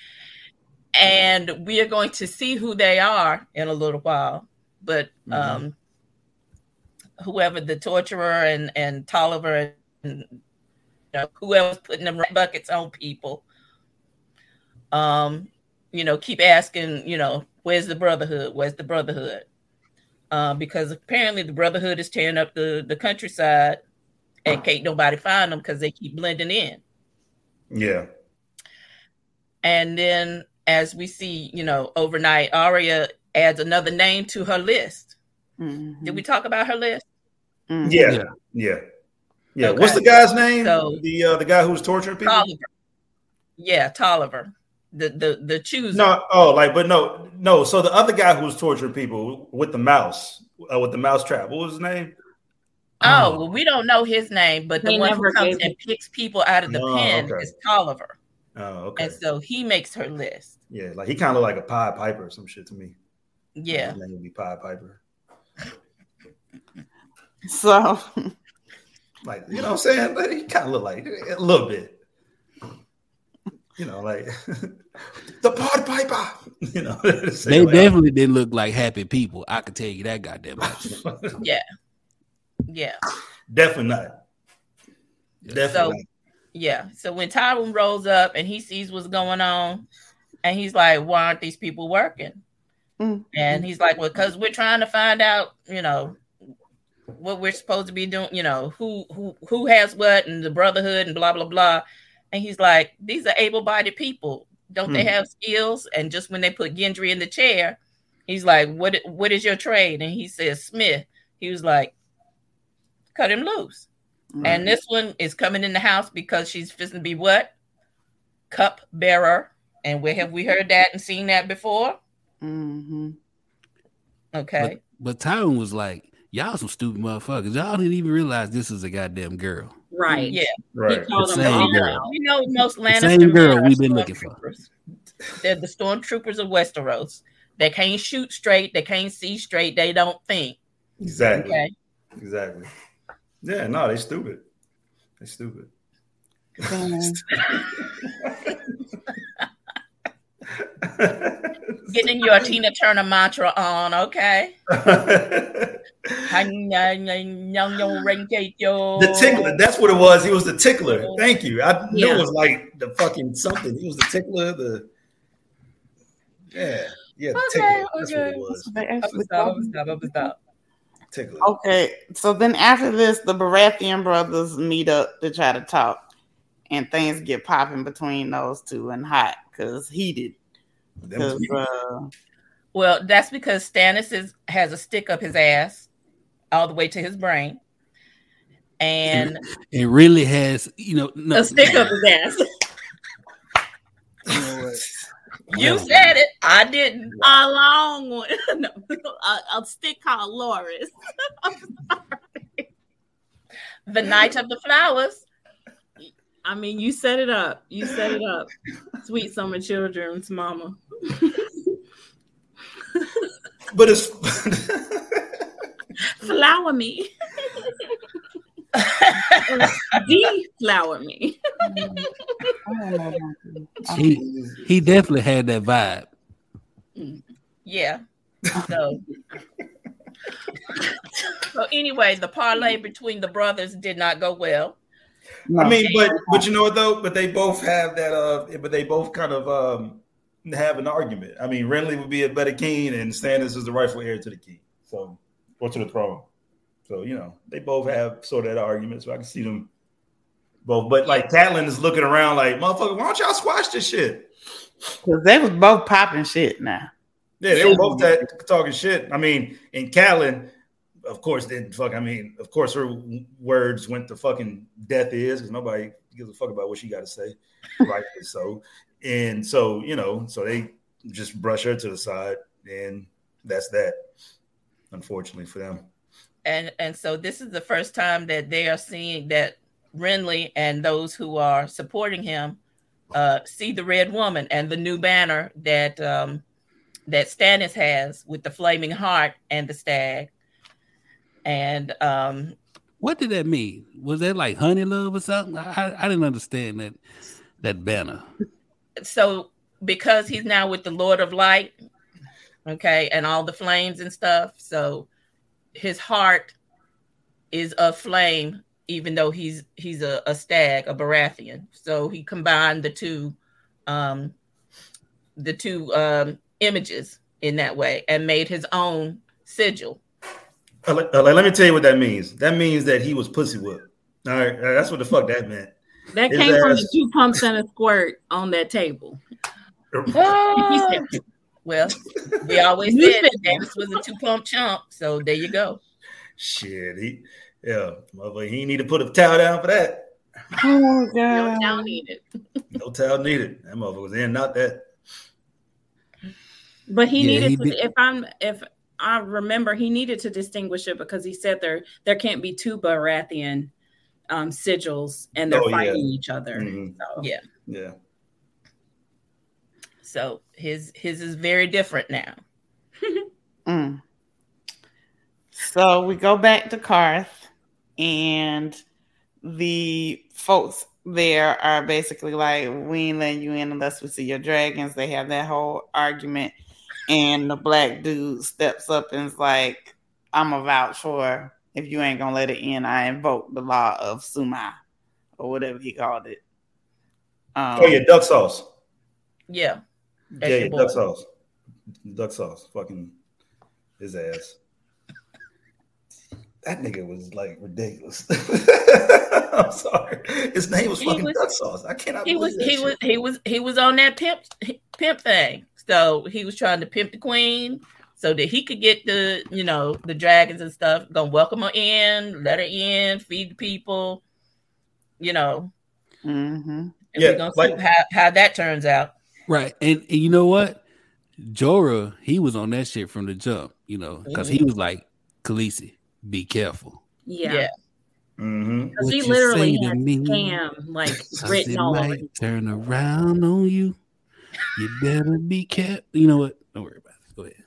And we are going to see who they are in a little while. But Mhm. um, whoever the torturer and and Polliver and you know, whoever's putting them buckets on people, um, you know, keep asking, you know, where's the Brotherhood? Where's the Brotherhood? Uh, because apparently the Brotherhood is tearing up the the countryside, and can't nobody find them because they keep blending in. Yeah. And then as we see, you know, overnight, Arya adds another name to her list. Mhm. Did we talk about her list? Mhm. Yeah. Yeah. Yeah. Yeah. Okay. What's the guy's name? So- the uh, the guy who was torturing people? Polliver. Yeah, Polliver. The the the chooser. No, oh, like, but no, no. So the other guy who was torturing people with the mouse, uh, with the mouse trap, what was his name? Oh, well, we don't know his name, but the They one who comes and picks people out of the Oh, pen okay. is Polliver. Oh, okay. And so he makes her list. Yeah, like he kind of looked like a Pied Piper or some shit to me. Yeah. His name would be Pied Piper. So, Like, you know what I'm saying? Like, he kind of look like a little bit. You know, like the Pied Piper. You know, say They like- definitely didn't look like happy people. I could tell you that goddamn much. Yeah. Yeah. Definitely not. Definitely So- Yeah. So when Tyrone rolls up and he sees what's going on, and he's like, Why aren't these people working? Mm. And he's like, Well, because we're trying to find out, you know, what we're supposed to be doing, you know, who who who has what and the brotherhood and blah blah blah. And he's like, These are able-bodied people. Don't they Hmm. have skills? And just when they put Gendry in the chair, he's like, What what is your trade? And he says, Smith. He was like, Cut him loose. And this one is coming in the house because she's fixing to be what? Cup bearer. And where have we heard that and seen that before? Mhm. Okay. But Tywin was like, "Y'all some stupid motherfuckers. Y'all didn't even realize this is a goddamn girl." right. Yeah. He Right. The same all girl. out. We know most Lannister same girl we've been looking for. They're the stormtroopers of Westeros. They can't shoot straight. They can't see straight. They don't think. Exactly. Okay. Exactly. Yeah, no, they stupid. They stupid. Getting your Tina Turner mantra on, okay? the The tickler, that's what it was. He was the tickler. Thank you. I knew Yeah. it was like the fucking something. He was the tickler, the yeah, yeah, the Okay, tickler. That's what okay. it was. They actually Stop, called stop, stop. Tickler. Okay, so then after this, the Baratheon brothers meet up to try to talk, and things get popping between those two and hot because heated. Them Because uh, Well, that's because Stannis is, has a stick up his ass all the way to his brain. And It really has, you know, no, A stick up his ass. you know what? You No. said it. I didn't. A long one. no, a, a stick called Loras. The Knight of the flowers. I mean, you set it up. You set it up. Sweet summer children's mama. But it's Flower me. Deflower me. I don't know about you. He he definitely had that vibe. Yeah. So. so anyway, the parlay between the brothers did not go well. No. I mean, but but you know what though? But they both have that. Uh, but they both kind of um have an argument. I mean, Renly would be a better king, and Stannis is the rightful heir to the king, so or to the throne. So you know, they both have sort of that argument. So I can see them both. But like Catelyn is looking around like, motherfucker, why don't y'all squash this shit? Because they was both popping shit now. Yeah, they were both that talking shit. I mean, and Catelyn, of course, didn't fuck. I mean, of course, her words went to fucking death is because nobody gives a fuck about what she got to say, right? so. And so, you know, so they just brush her to the side, and that's that. Unfortunately for them. And and so this is the first time that they are seeing that Renly and those who are supporting him uh, see the red woman and the new banner that um, that Stannis has with the flaming heart and the stag. And um, What did that mean? Was that like honey love or something? I, I didn't understand that that banner. so because he's now with the Lord of Light, okay, and all the flames and stuff, so his heart is a flame, even though he's he's a, a stag, a Baratheon. So he combined the two, um, the two um, images in that way and made his own sigil. Uh, let- uh, let me tell you what that means. That means that he was pussy whipped. All right, uh, that's what the fuck that meant. That His came from the two pumps and a squirt on that table. well, we always You said said that Davis was a two pump chump. So there you go. Shit, he yeah, motherfucker, he need to put a towel down for that. Oh No god. doubt needed. No towel needed. That motherfucker was in, not that. But he Yeah, needed he to, did- if I'm if I remember he needed to distinguish it because he said there there can't be two Baratheon um sigils and they're Oh, yeah. fighting each other. Mhm. So Yeah. Yeah. So his his is very different now. Mm. So we go back to Qarth, and the folks there are basically like, "We ain't letting you in unless we see your dragons." They have that whole argument, and the black dude steps up and is like, "I'm a vouch for if you ain't gonna let it in. I invoke the law of Sumai, or whatever he called it." Um, Oh yeah, duck sauce. Yeah. That's yeah, yeah, duck sauce. Duck sauce. Fucking his ass. That nigga was like ridiculous. I'm sorry. His name was He fucking was- duck sauce. I cannot He believe was that he shit. was he was he was on that pimp pimp thing. So he was trying to pimp the queen so that he could get the you know the dragons and stuff. Gonna welcome her in, let her in, feed the people. You know, mhm. and Yeah, we're gonna like- see how, how that turns out. Right. And, and you know what? Jorah, he was on that shit from the jump, you know, because he was like, Khaleesi, be careful. yeah. Yeah. Mhm. Because he literally say to had me? scam like 'Cause written all over might turn around on you. You better be careful. You know what? Don't worry about it. Go ahead.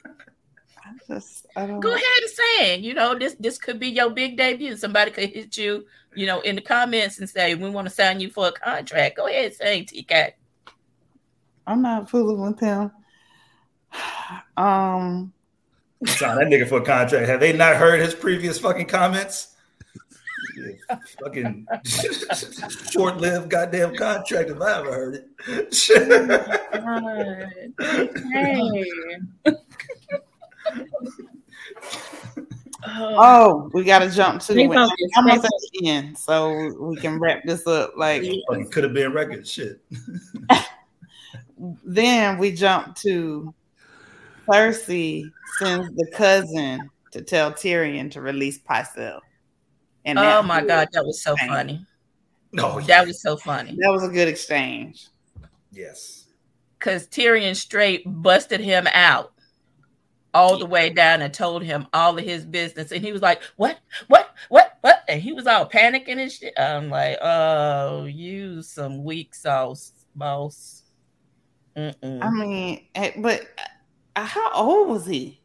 I just, I don't Go ahead and say it. You know, this this could be your big debut. Somebody could hit you, you know, in the comments and say, We want to sign you for a contract. Go ahead and say TK. I'm not fooling with him. Um, Sign that nigga for a contract. Have they not heard his previous fucking comments? Yeah, fucking short-lived goddamn contract if I ever heard it. Hey. Oh, oh, we got to jump to Stay it. focused, I'm stay almost at the end, so we can wrap this up. Like oh, fucking could have been record shit. then we jump to Cersei sends the cousin to tell Tyrion to release Pycelle. And oh my god, that was so Dang. funny. No, That was so funny. that was a good exchange. yes. because Tyrion straight busted him out all the way down and told him all of his business. And he was like, What? What? What? What? And he was all panicking and shit. I'm like, Oh, you some weak sauce, boss. Mm-mm. I mean, eh, but uh, how old was he?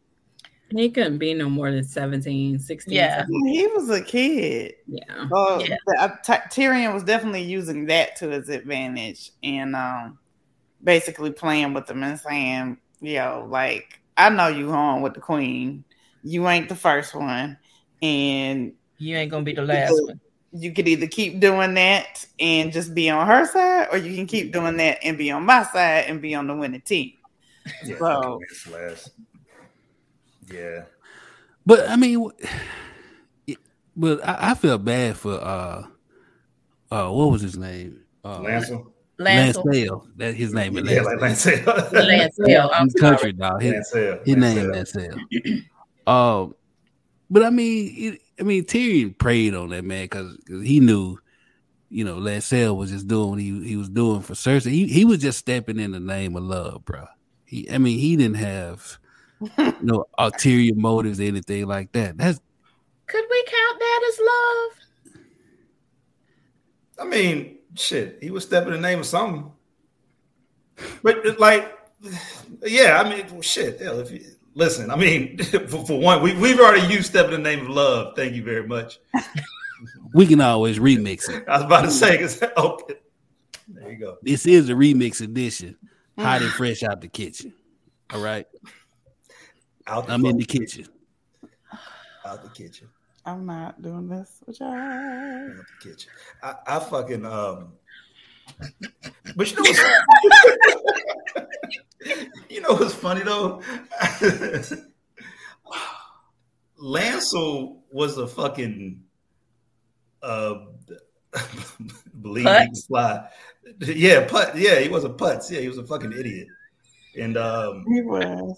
He couldn't be no more than 17, 16. Yeah. 17. He was a kid. Yeah. Uh, Yeah. the- uh, Ty- Tyrion was definitely using that to his advantage and um, basically playing with them and saying, "Yo, like I know you home with the queen. You ain't the first one, and You ain't gonna be the last one. you could either keep doing that and just be on her side, or you can keep doing that and be on my side and be on the winning team." Yeah, So- fucking Vince last. Yeah. But I mean, it- but I, I feel bad for uh, uh, what was his name? Uh, Lancel. Lance Lancel. That his name is Yeah, like Lancel. Lancel. I'm He's country dog. His, Lancel. his name Lancel. Lance Sale. Um, but I mean, it, I mean, Tyrion preyed on that man because he knew, you know, Lancel was just doing what he he was doing for Cersei. He he was just stepping in the name of love, bro. He, I mean, he didn't have no ulterior motives, or anything like that. That's Could we count that as love? I mean, shit, he was stepping in the name of something. But like, yeah, I mean, well, shit. Hell, if you listen, I mean, for, for one, we we've already used "Step in the Name of Love." Thank you very much. we can always remix it. I was about to say, 'cause- okay, there you go. This is a remix edition, hot and fresh out the kitchen. All right, Out the, I'm in the fucking- kitchen. Out the kitchen. I'm not doing this with y'all. Out the kitchen. I, I fucking um. But you know what's you know what's funny though? Lancel was a fucking uh believe he can Putz? fly. Yeah, put yeah, he was a putz. Yeah, he was a fucking idiot. And um He was.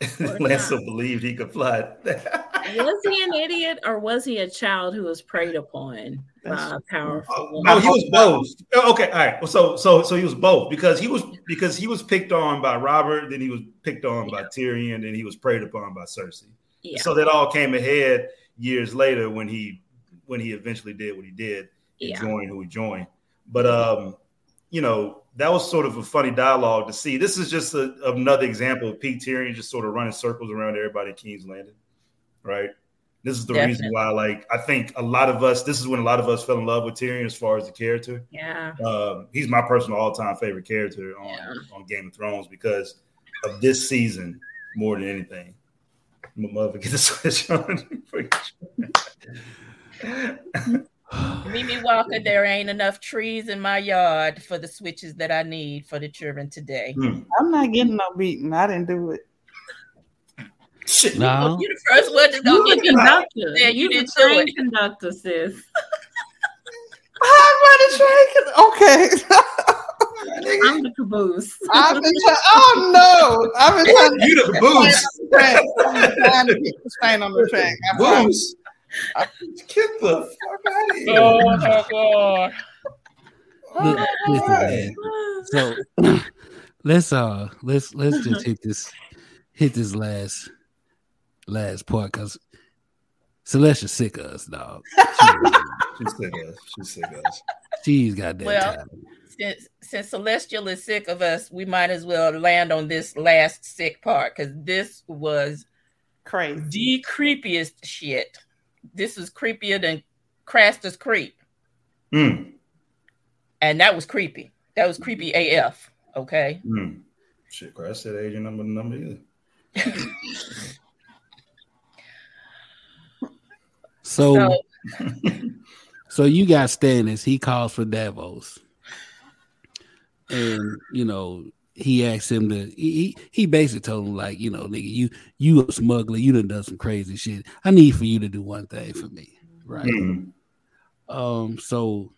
Lancel believed he could fly. Was he an idiot or was he a child who was preyed upon by a powerful Oh, woman? no, he was both. Oh, Okay, all right. So so so he was both because he was because he was picked on by Robert, then he was picked on by Tyrion, then he was preyed upon by Cersei. Yeah. So that all came ahead years later when he when he eventually did what he did and Yeah. joined who he joined. But um, you know, that was sort of a funny dialogue to see. This is just a, another example of Pete Tyrion just sort of running circles around everybody at King's Landing, right? This is the reason why, like, I think a lot of us. This is when a lot of us fell in love with Tyrion as far as the character. Yeah. Um, he's my personal all-time favorite character on, Yeah. on Game of Thrones because of this season more than anything. My mother get the switch on. Mimi Walker, there ain't enough trees in my yard for the switches that I need for the children today. Hmm. I'm not getting no beating. I didn't do it. Shit. No, You the first one to You go the get the conductor. Yeah, you you didn't do train it. conductor, sis. I'm running train. Okay. I'm the caboose. I've been trying. Oh no! I've been trying to You the caboose. track. I'm trying to get the train on the track. I'm trying- Get the fuck out of here. Oh my god. Look, listen, man. So let's uh let's let's just hit this hit this last last part because Celestia's sick of us, dog. She's sick of us. She's sick of us. She's got that Well, time. Since since Celestial is sick of us, we might as well land on this last sick part because this was Crazy. the creepiest shit. This is creepier than Craster's Creep. Mm, And that was creepy. That was creepy AF. Okay. mm. Shit, Christ said agent number number either. So So so you got Stannis, he calls for Davos. And you know, he asked him to he, he basically told him, like, you know, nigga, you you a smuggler, you done done some crazy shit. I need for you to do one thing for me. Right. Mm, Um, so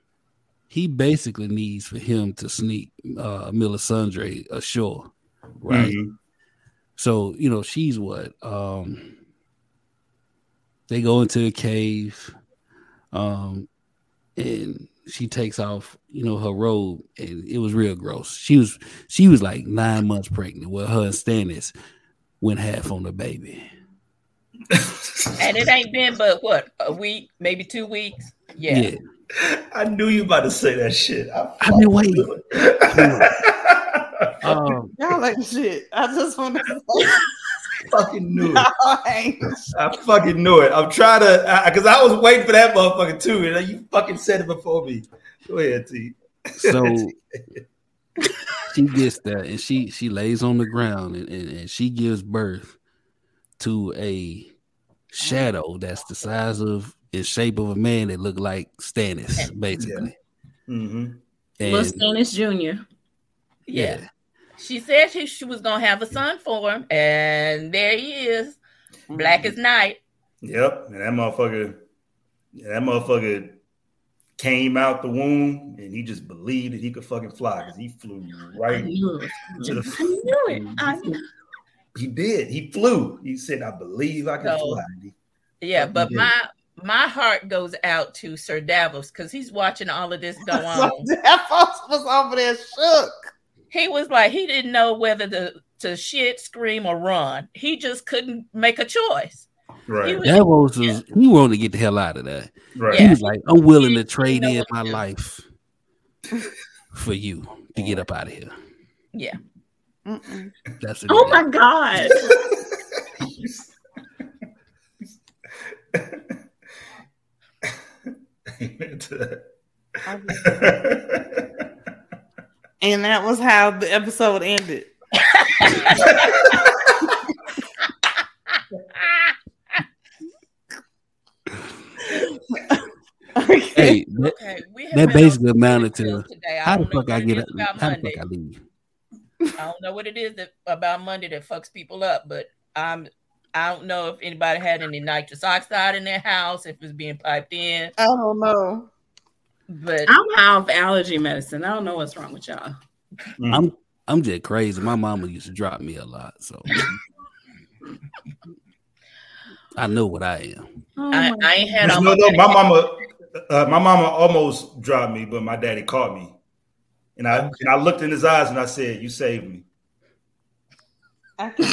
he basically needs for him to sneak uh Melisandre ashore, right? mhm. So you know she's what? Um, they go into a cave, um, and she takes off, you know, her robe, and it was real gross. She was she was like nine months pregnant. Well, her and Stannis went half on the baby. And it ain't been but what a week, maybe two weeks. Yeah. Yeah, I knew you about to say that shit. I I've been waiting. I Um, Y'all like shit. I just want to say, fucking knew it. y'all I fucking knew it. I'm trying to, because I, was waiting for that motherfucker too, and you fucking said it before me. Go ahead, T. so she gets that, and she she lays on the ground and, and, and she gives birth to a shadow that's the size of in shape of a man that looked like Stannis, basically. hmm Little And Stannis Jr. Yeah. She said she, she was gonna have a son for him, and there he is, black mm-hmm. as night. Yep, and that motherfucker, that motherfucker came out the womb, and he just believed that he could fucking fly because he flew right knew it. to I knew it. I knew He did. He flew. He said, "I believe I can So- fly." Yeah, but did. my my heart goes out to Sir Davos because he's watching all of this go So on. Davos was over there shook. He was like he didn't know whether to to shit, scream, or run. He just couldn't make a choice. Right, He was- that was his, he wanted to get the hell out of that. right. He was like, I'm willing to trade in my to life for you to get up out of here. Yeah. Mm-mm. That's it. Oh my God. Amen to that. And that was how the episode ended. Okay. Hey, that, Okay, that basically amounted to today. how the fuck I get up, about how the fuck I leave. I don't know what it is that about Monday that fucks people up, but I'm I don't know if anybody had any nitrous oxide in their house, if it's being piped in, I don't know. But I'm out of allergy medicine. I don't know what's wrong with y'all. I'm I'm just crazy. My mama used to drop me a lot, so I know what I am. Oh I, my I had But all you know, my though, my medication. mama, uh, my mama almost dropped me, but my daddy caught me, and I and I looked in his eyes and I said, "You saved me." I can-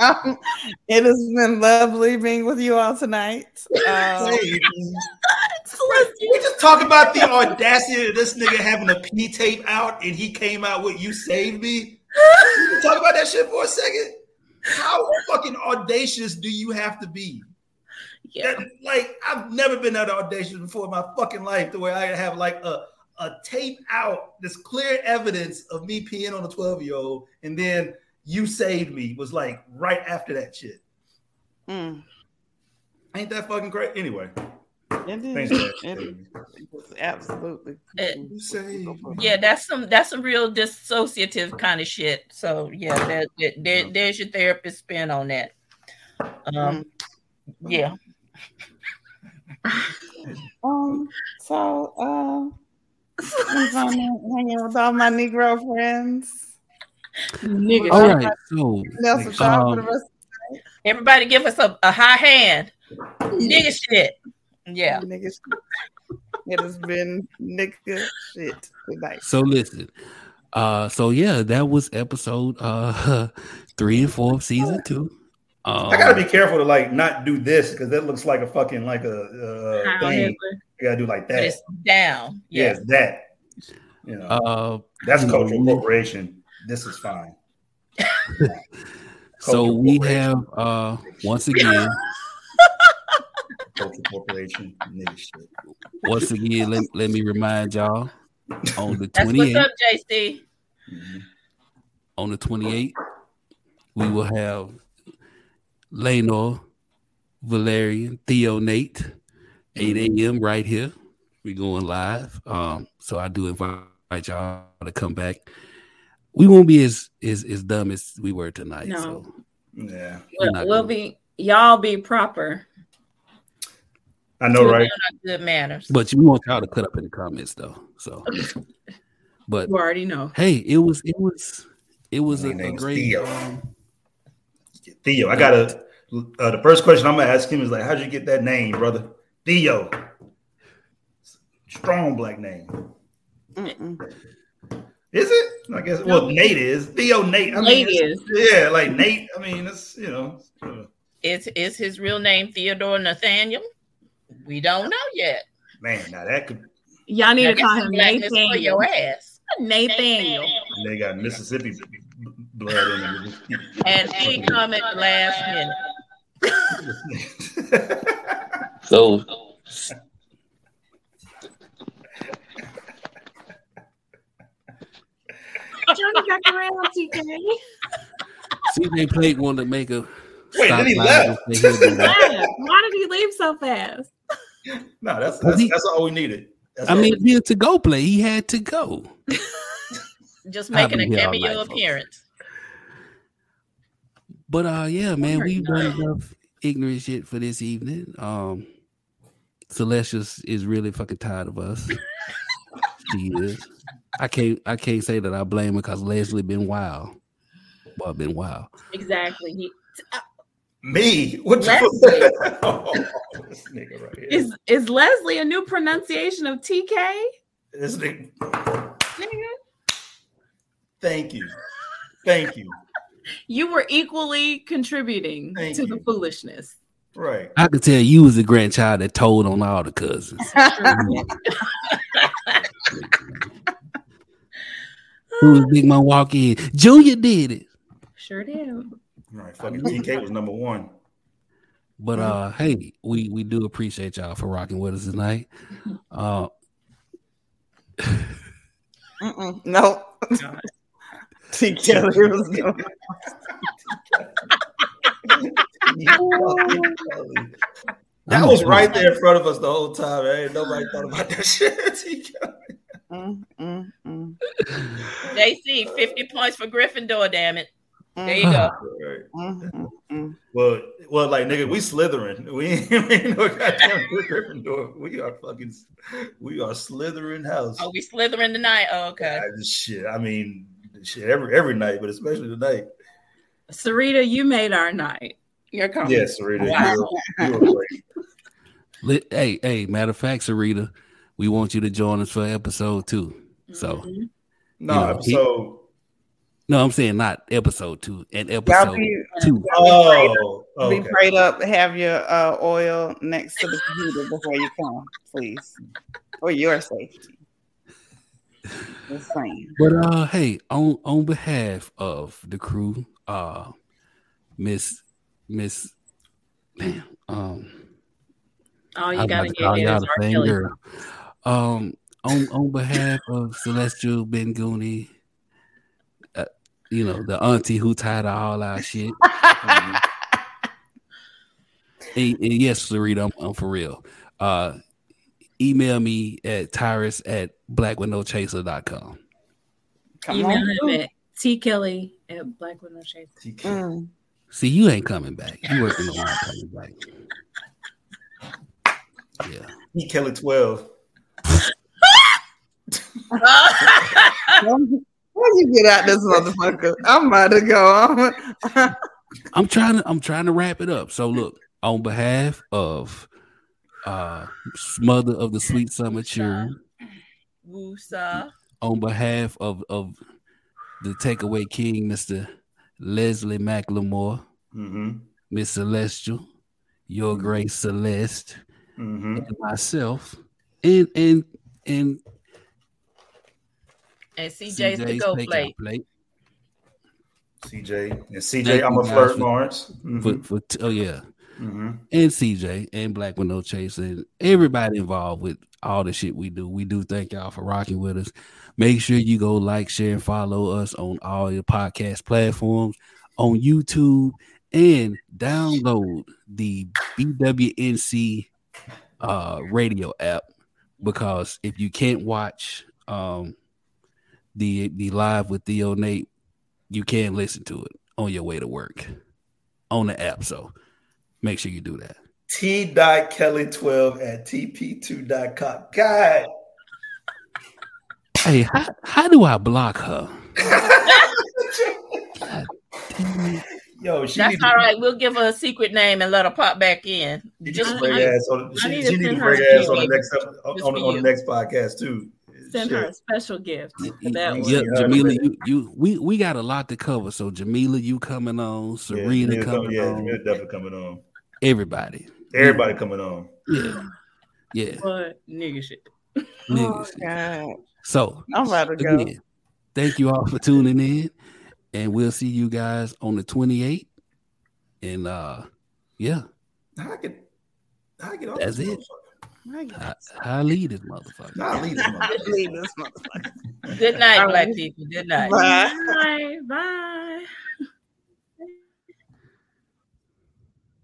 Um, it has been lovely being with you all tonight. Um, Saved me. We just talk about the audacity of this nigga having a P tape out, and he came out with "You saved me." Talk about that shit for a second. How fucking audacious do you have to be? Yeah. That, like I've never been that audacious before in my fucking life to where I have like a a tape out this clear evidence of me peeing on a 12 year old and then you saved me was like right after that shit. mm, Ain't that fucking great? Anyway, it is. thanks for that. It saving me. is absolutely. It- You saved. Yeah, that's some that's some real dissociative kind of shit. So yeah, that, that, there, there's your therapist spin on that. Um, yeah. Um. So, um, I'm hanging with all my Negro friends. Nigga. All right, so Nelson Shaw for the Um, rest. Everybody give us a, a high hand. Nigga shit. Yeah. of the niggas. It has been nigga shit tonight. so listen. Uh so yeah, that was episode uh three and four of season two. Um, I gotta be careful to like not do this because that looks like a fucking like a uh, thing. You gotta do like that. it's down. Yeah, Yeah. that. You know, uh that's you cultural know, appropriation. This is fine. so we have uh once again cultural corporation once again let, let me remind y'all on the That's what's 28th up, JC. Mhm. on the 28th we will have Laenor, Velaryon, Theo Nate, 8 a.m. right here. we going live. Um, so I do invite y'all to come back. We won't be as as, as dumb as we were tonight. No. So Yeah, we're We'll, we'll be y'all be proper. I know, right? Good manners. but we want y'all to cut up in the comments though. So but You already know. hey, it was it was it was a, My a name's great Theo. um, Theo, I got a. Uh, the first question I'm gonna ask him is like, "How'd you get that name, brother?" Theo. strong black name. Mm-mm. Is it? I guess. Well, Nate is Theo. Nate. I mean, Nate is. Yeah, like Nate. I mean, it's you know. uh, Is is his real name Theodore Nathaniel? We don't know yet. Man, now that could. Y'all need Now, to call him blackness for your ass. Nathaniel. They got Mississippi b- b- blood in them. And he come at the last minute. So Johnny back around, TK. CJ Plate wanted to make a Wait, stop then he left. and say he'll be back. Yeah, Why did he leave so fast? no, that's that's, that's all we needed. That's I mean, we he had to go play. He had to go. Just making a be here all cameo night, folks. appearance. But uh, yeah, man, we've done enough ignorant shit for this evening. Um, Celestius is really fucking tired of us. she is. I can't. I can't say that I blame her because Leslie been wild. Well, been wild. Exactly. He, Me? What Leslie. oh, this nigga right here. is is Leslie a new pronunciation of TK? this nigga. Nigga, Thank you. Thank you. You were equally contributing Thank to you. the foolishness. Right. I could tell you was the grandchild that told on all the cousins. Who was Big Man walk in? Junior did it. Sure did. Right. Fucking TK was number one. But uh, hey, we we do appreciate y'all for rocking with us tonight. Uh, Mm-mm. No. T. Kelly was going. That was right there in front of us the whole time. Ain't nobody thought about that shit. TK. Mm, mm, mm, JC, 50 points for Gryffindor, damn it. There you Uh, go. Right. mm, mm, mm. Well, well, like nigga, we Slytherin. We ain't, we ain't no goddamn Gryffindor. We are fucking, we are Slytherin house. Oh, we slithering tonight. Oh, okay. I shit. I mean, shit every every night, but especially tonight. Sarita, you made our night. You're coming. Yes, Rita, Wow. you, were, you were Hey, hey, matter of fact, Sarita, we want you to join us for episode two. So, Mhm. No, You know, he- so no, I'm saying not episode two, and episode be, two. oh, be okay. prayed up. Have your uh, oil next to the computer before you come, please, for your safety. Just saying. But uh, hey, on on behalf of the crew, uh, Miss Miss, damn, um, All you I'm gotta about get call is y'all R. the same Kelly. girl. Um, on on behalf of Celestial Ben Gooney, you know the auntie who tied all our shit. Um, and, and yes, Sarita, I'm, I'm for real. Uh, email me at tyrus at blackwindowchaser.com. Come Email on. him at T Kelly at Black Widow Chase. TK. Mm. See, you ain't coming back. You working on not coming back. Yeah. T. Kelly twelve. Why'd you get out this motherfucker? I'm about to go on. I'm trying to I'm trying to wrap it up. So look, on behalf of uh Smother of the Sweet Summer Children, Woosa. on behalf of of the takeaway king, Mr. Leslie McLemore, Mm-hmm. Miss Celestial, Your Grace Celeste, Mm-hmm. and myself, and and and And CJ's the go takeout plate. plate CJ and CJ, Thank I'm a guys flirt, for- Lawrence. Mhm. for, for oh yeah. Mhm. and CJ and Black with No Chase and everybody involved with all the shit we do. We do thank y'all for rocking with us. Make sure you go like, share, and follow us on all your podcast platforms, on YouTube, and download the BWNC uh, radio app because if you can't watch um, the the live with Theo Nate, you can listen to it on your way to work on the app. So make sure you do that. T. Dot Kelly twelve at tp2.com. God. Hey, how, how do I block her? God damn it. Yo, she That's need all to, right. We'll give her a secret name and let her pop back in. She Just need bring ass on. She, need she to need to bring ass on the next on, on, on the next podcast too. Send her a special gift that you one. Yeah, Jamila, you, you we we got a lot to cover. So Jamila, you coming on, Serena Jamila coming yeah, on, Jamila definitely coming on. everybody. Everybody coming on. Yeah, yeah, But nigga shit. Oh, niggas. God. So I'm about to go. thank you all for tuning in, and we'll see you guys on the 28th. And uh, yeah, I get how I get off That's this it. Motherfucker? I, I lead this motherfucker. Nah, leave this motherfucker. Leave this motherfucker. good night, black people. Good night. Bye. Bye. Bye.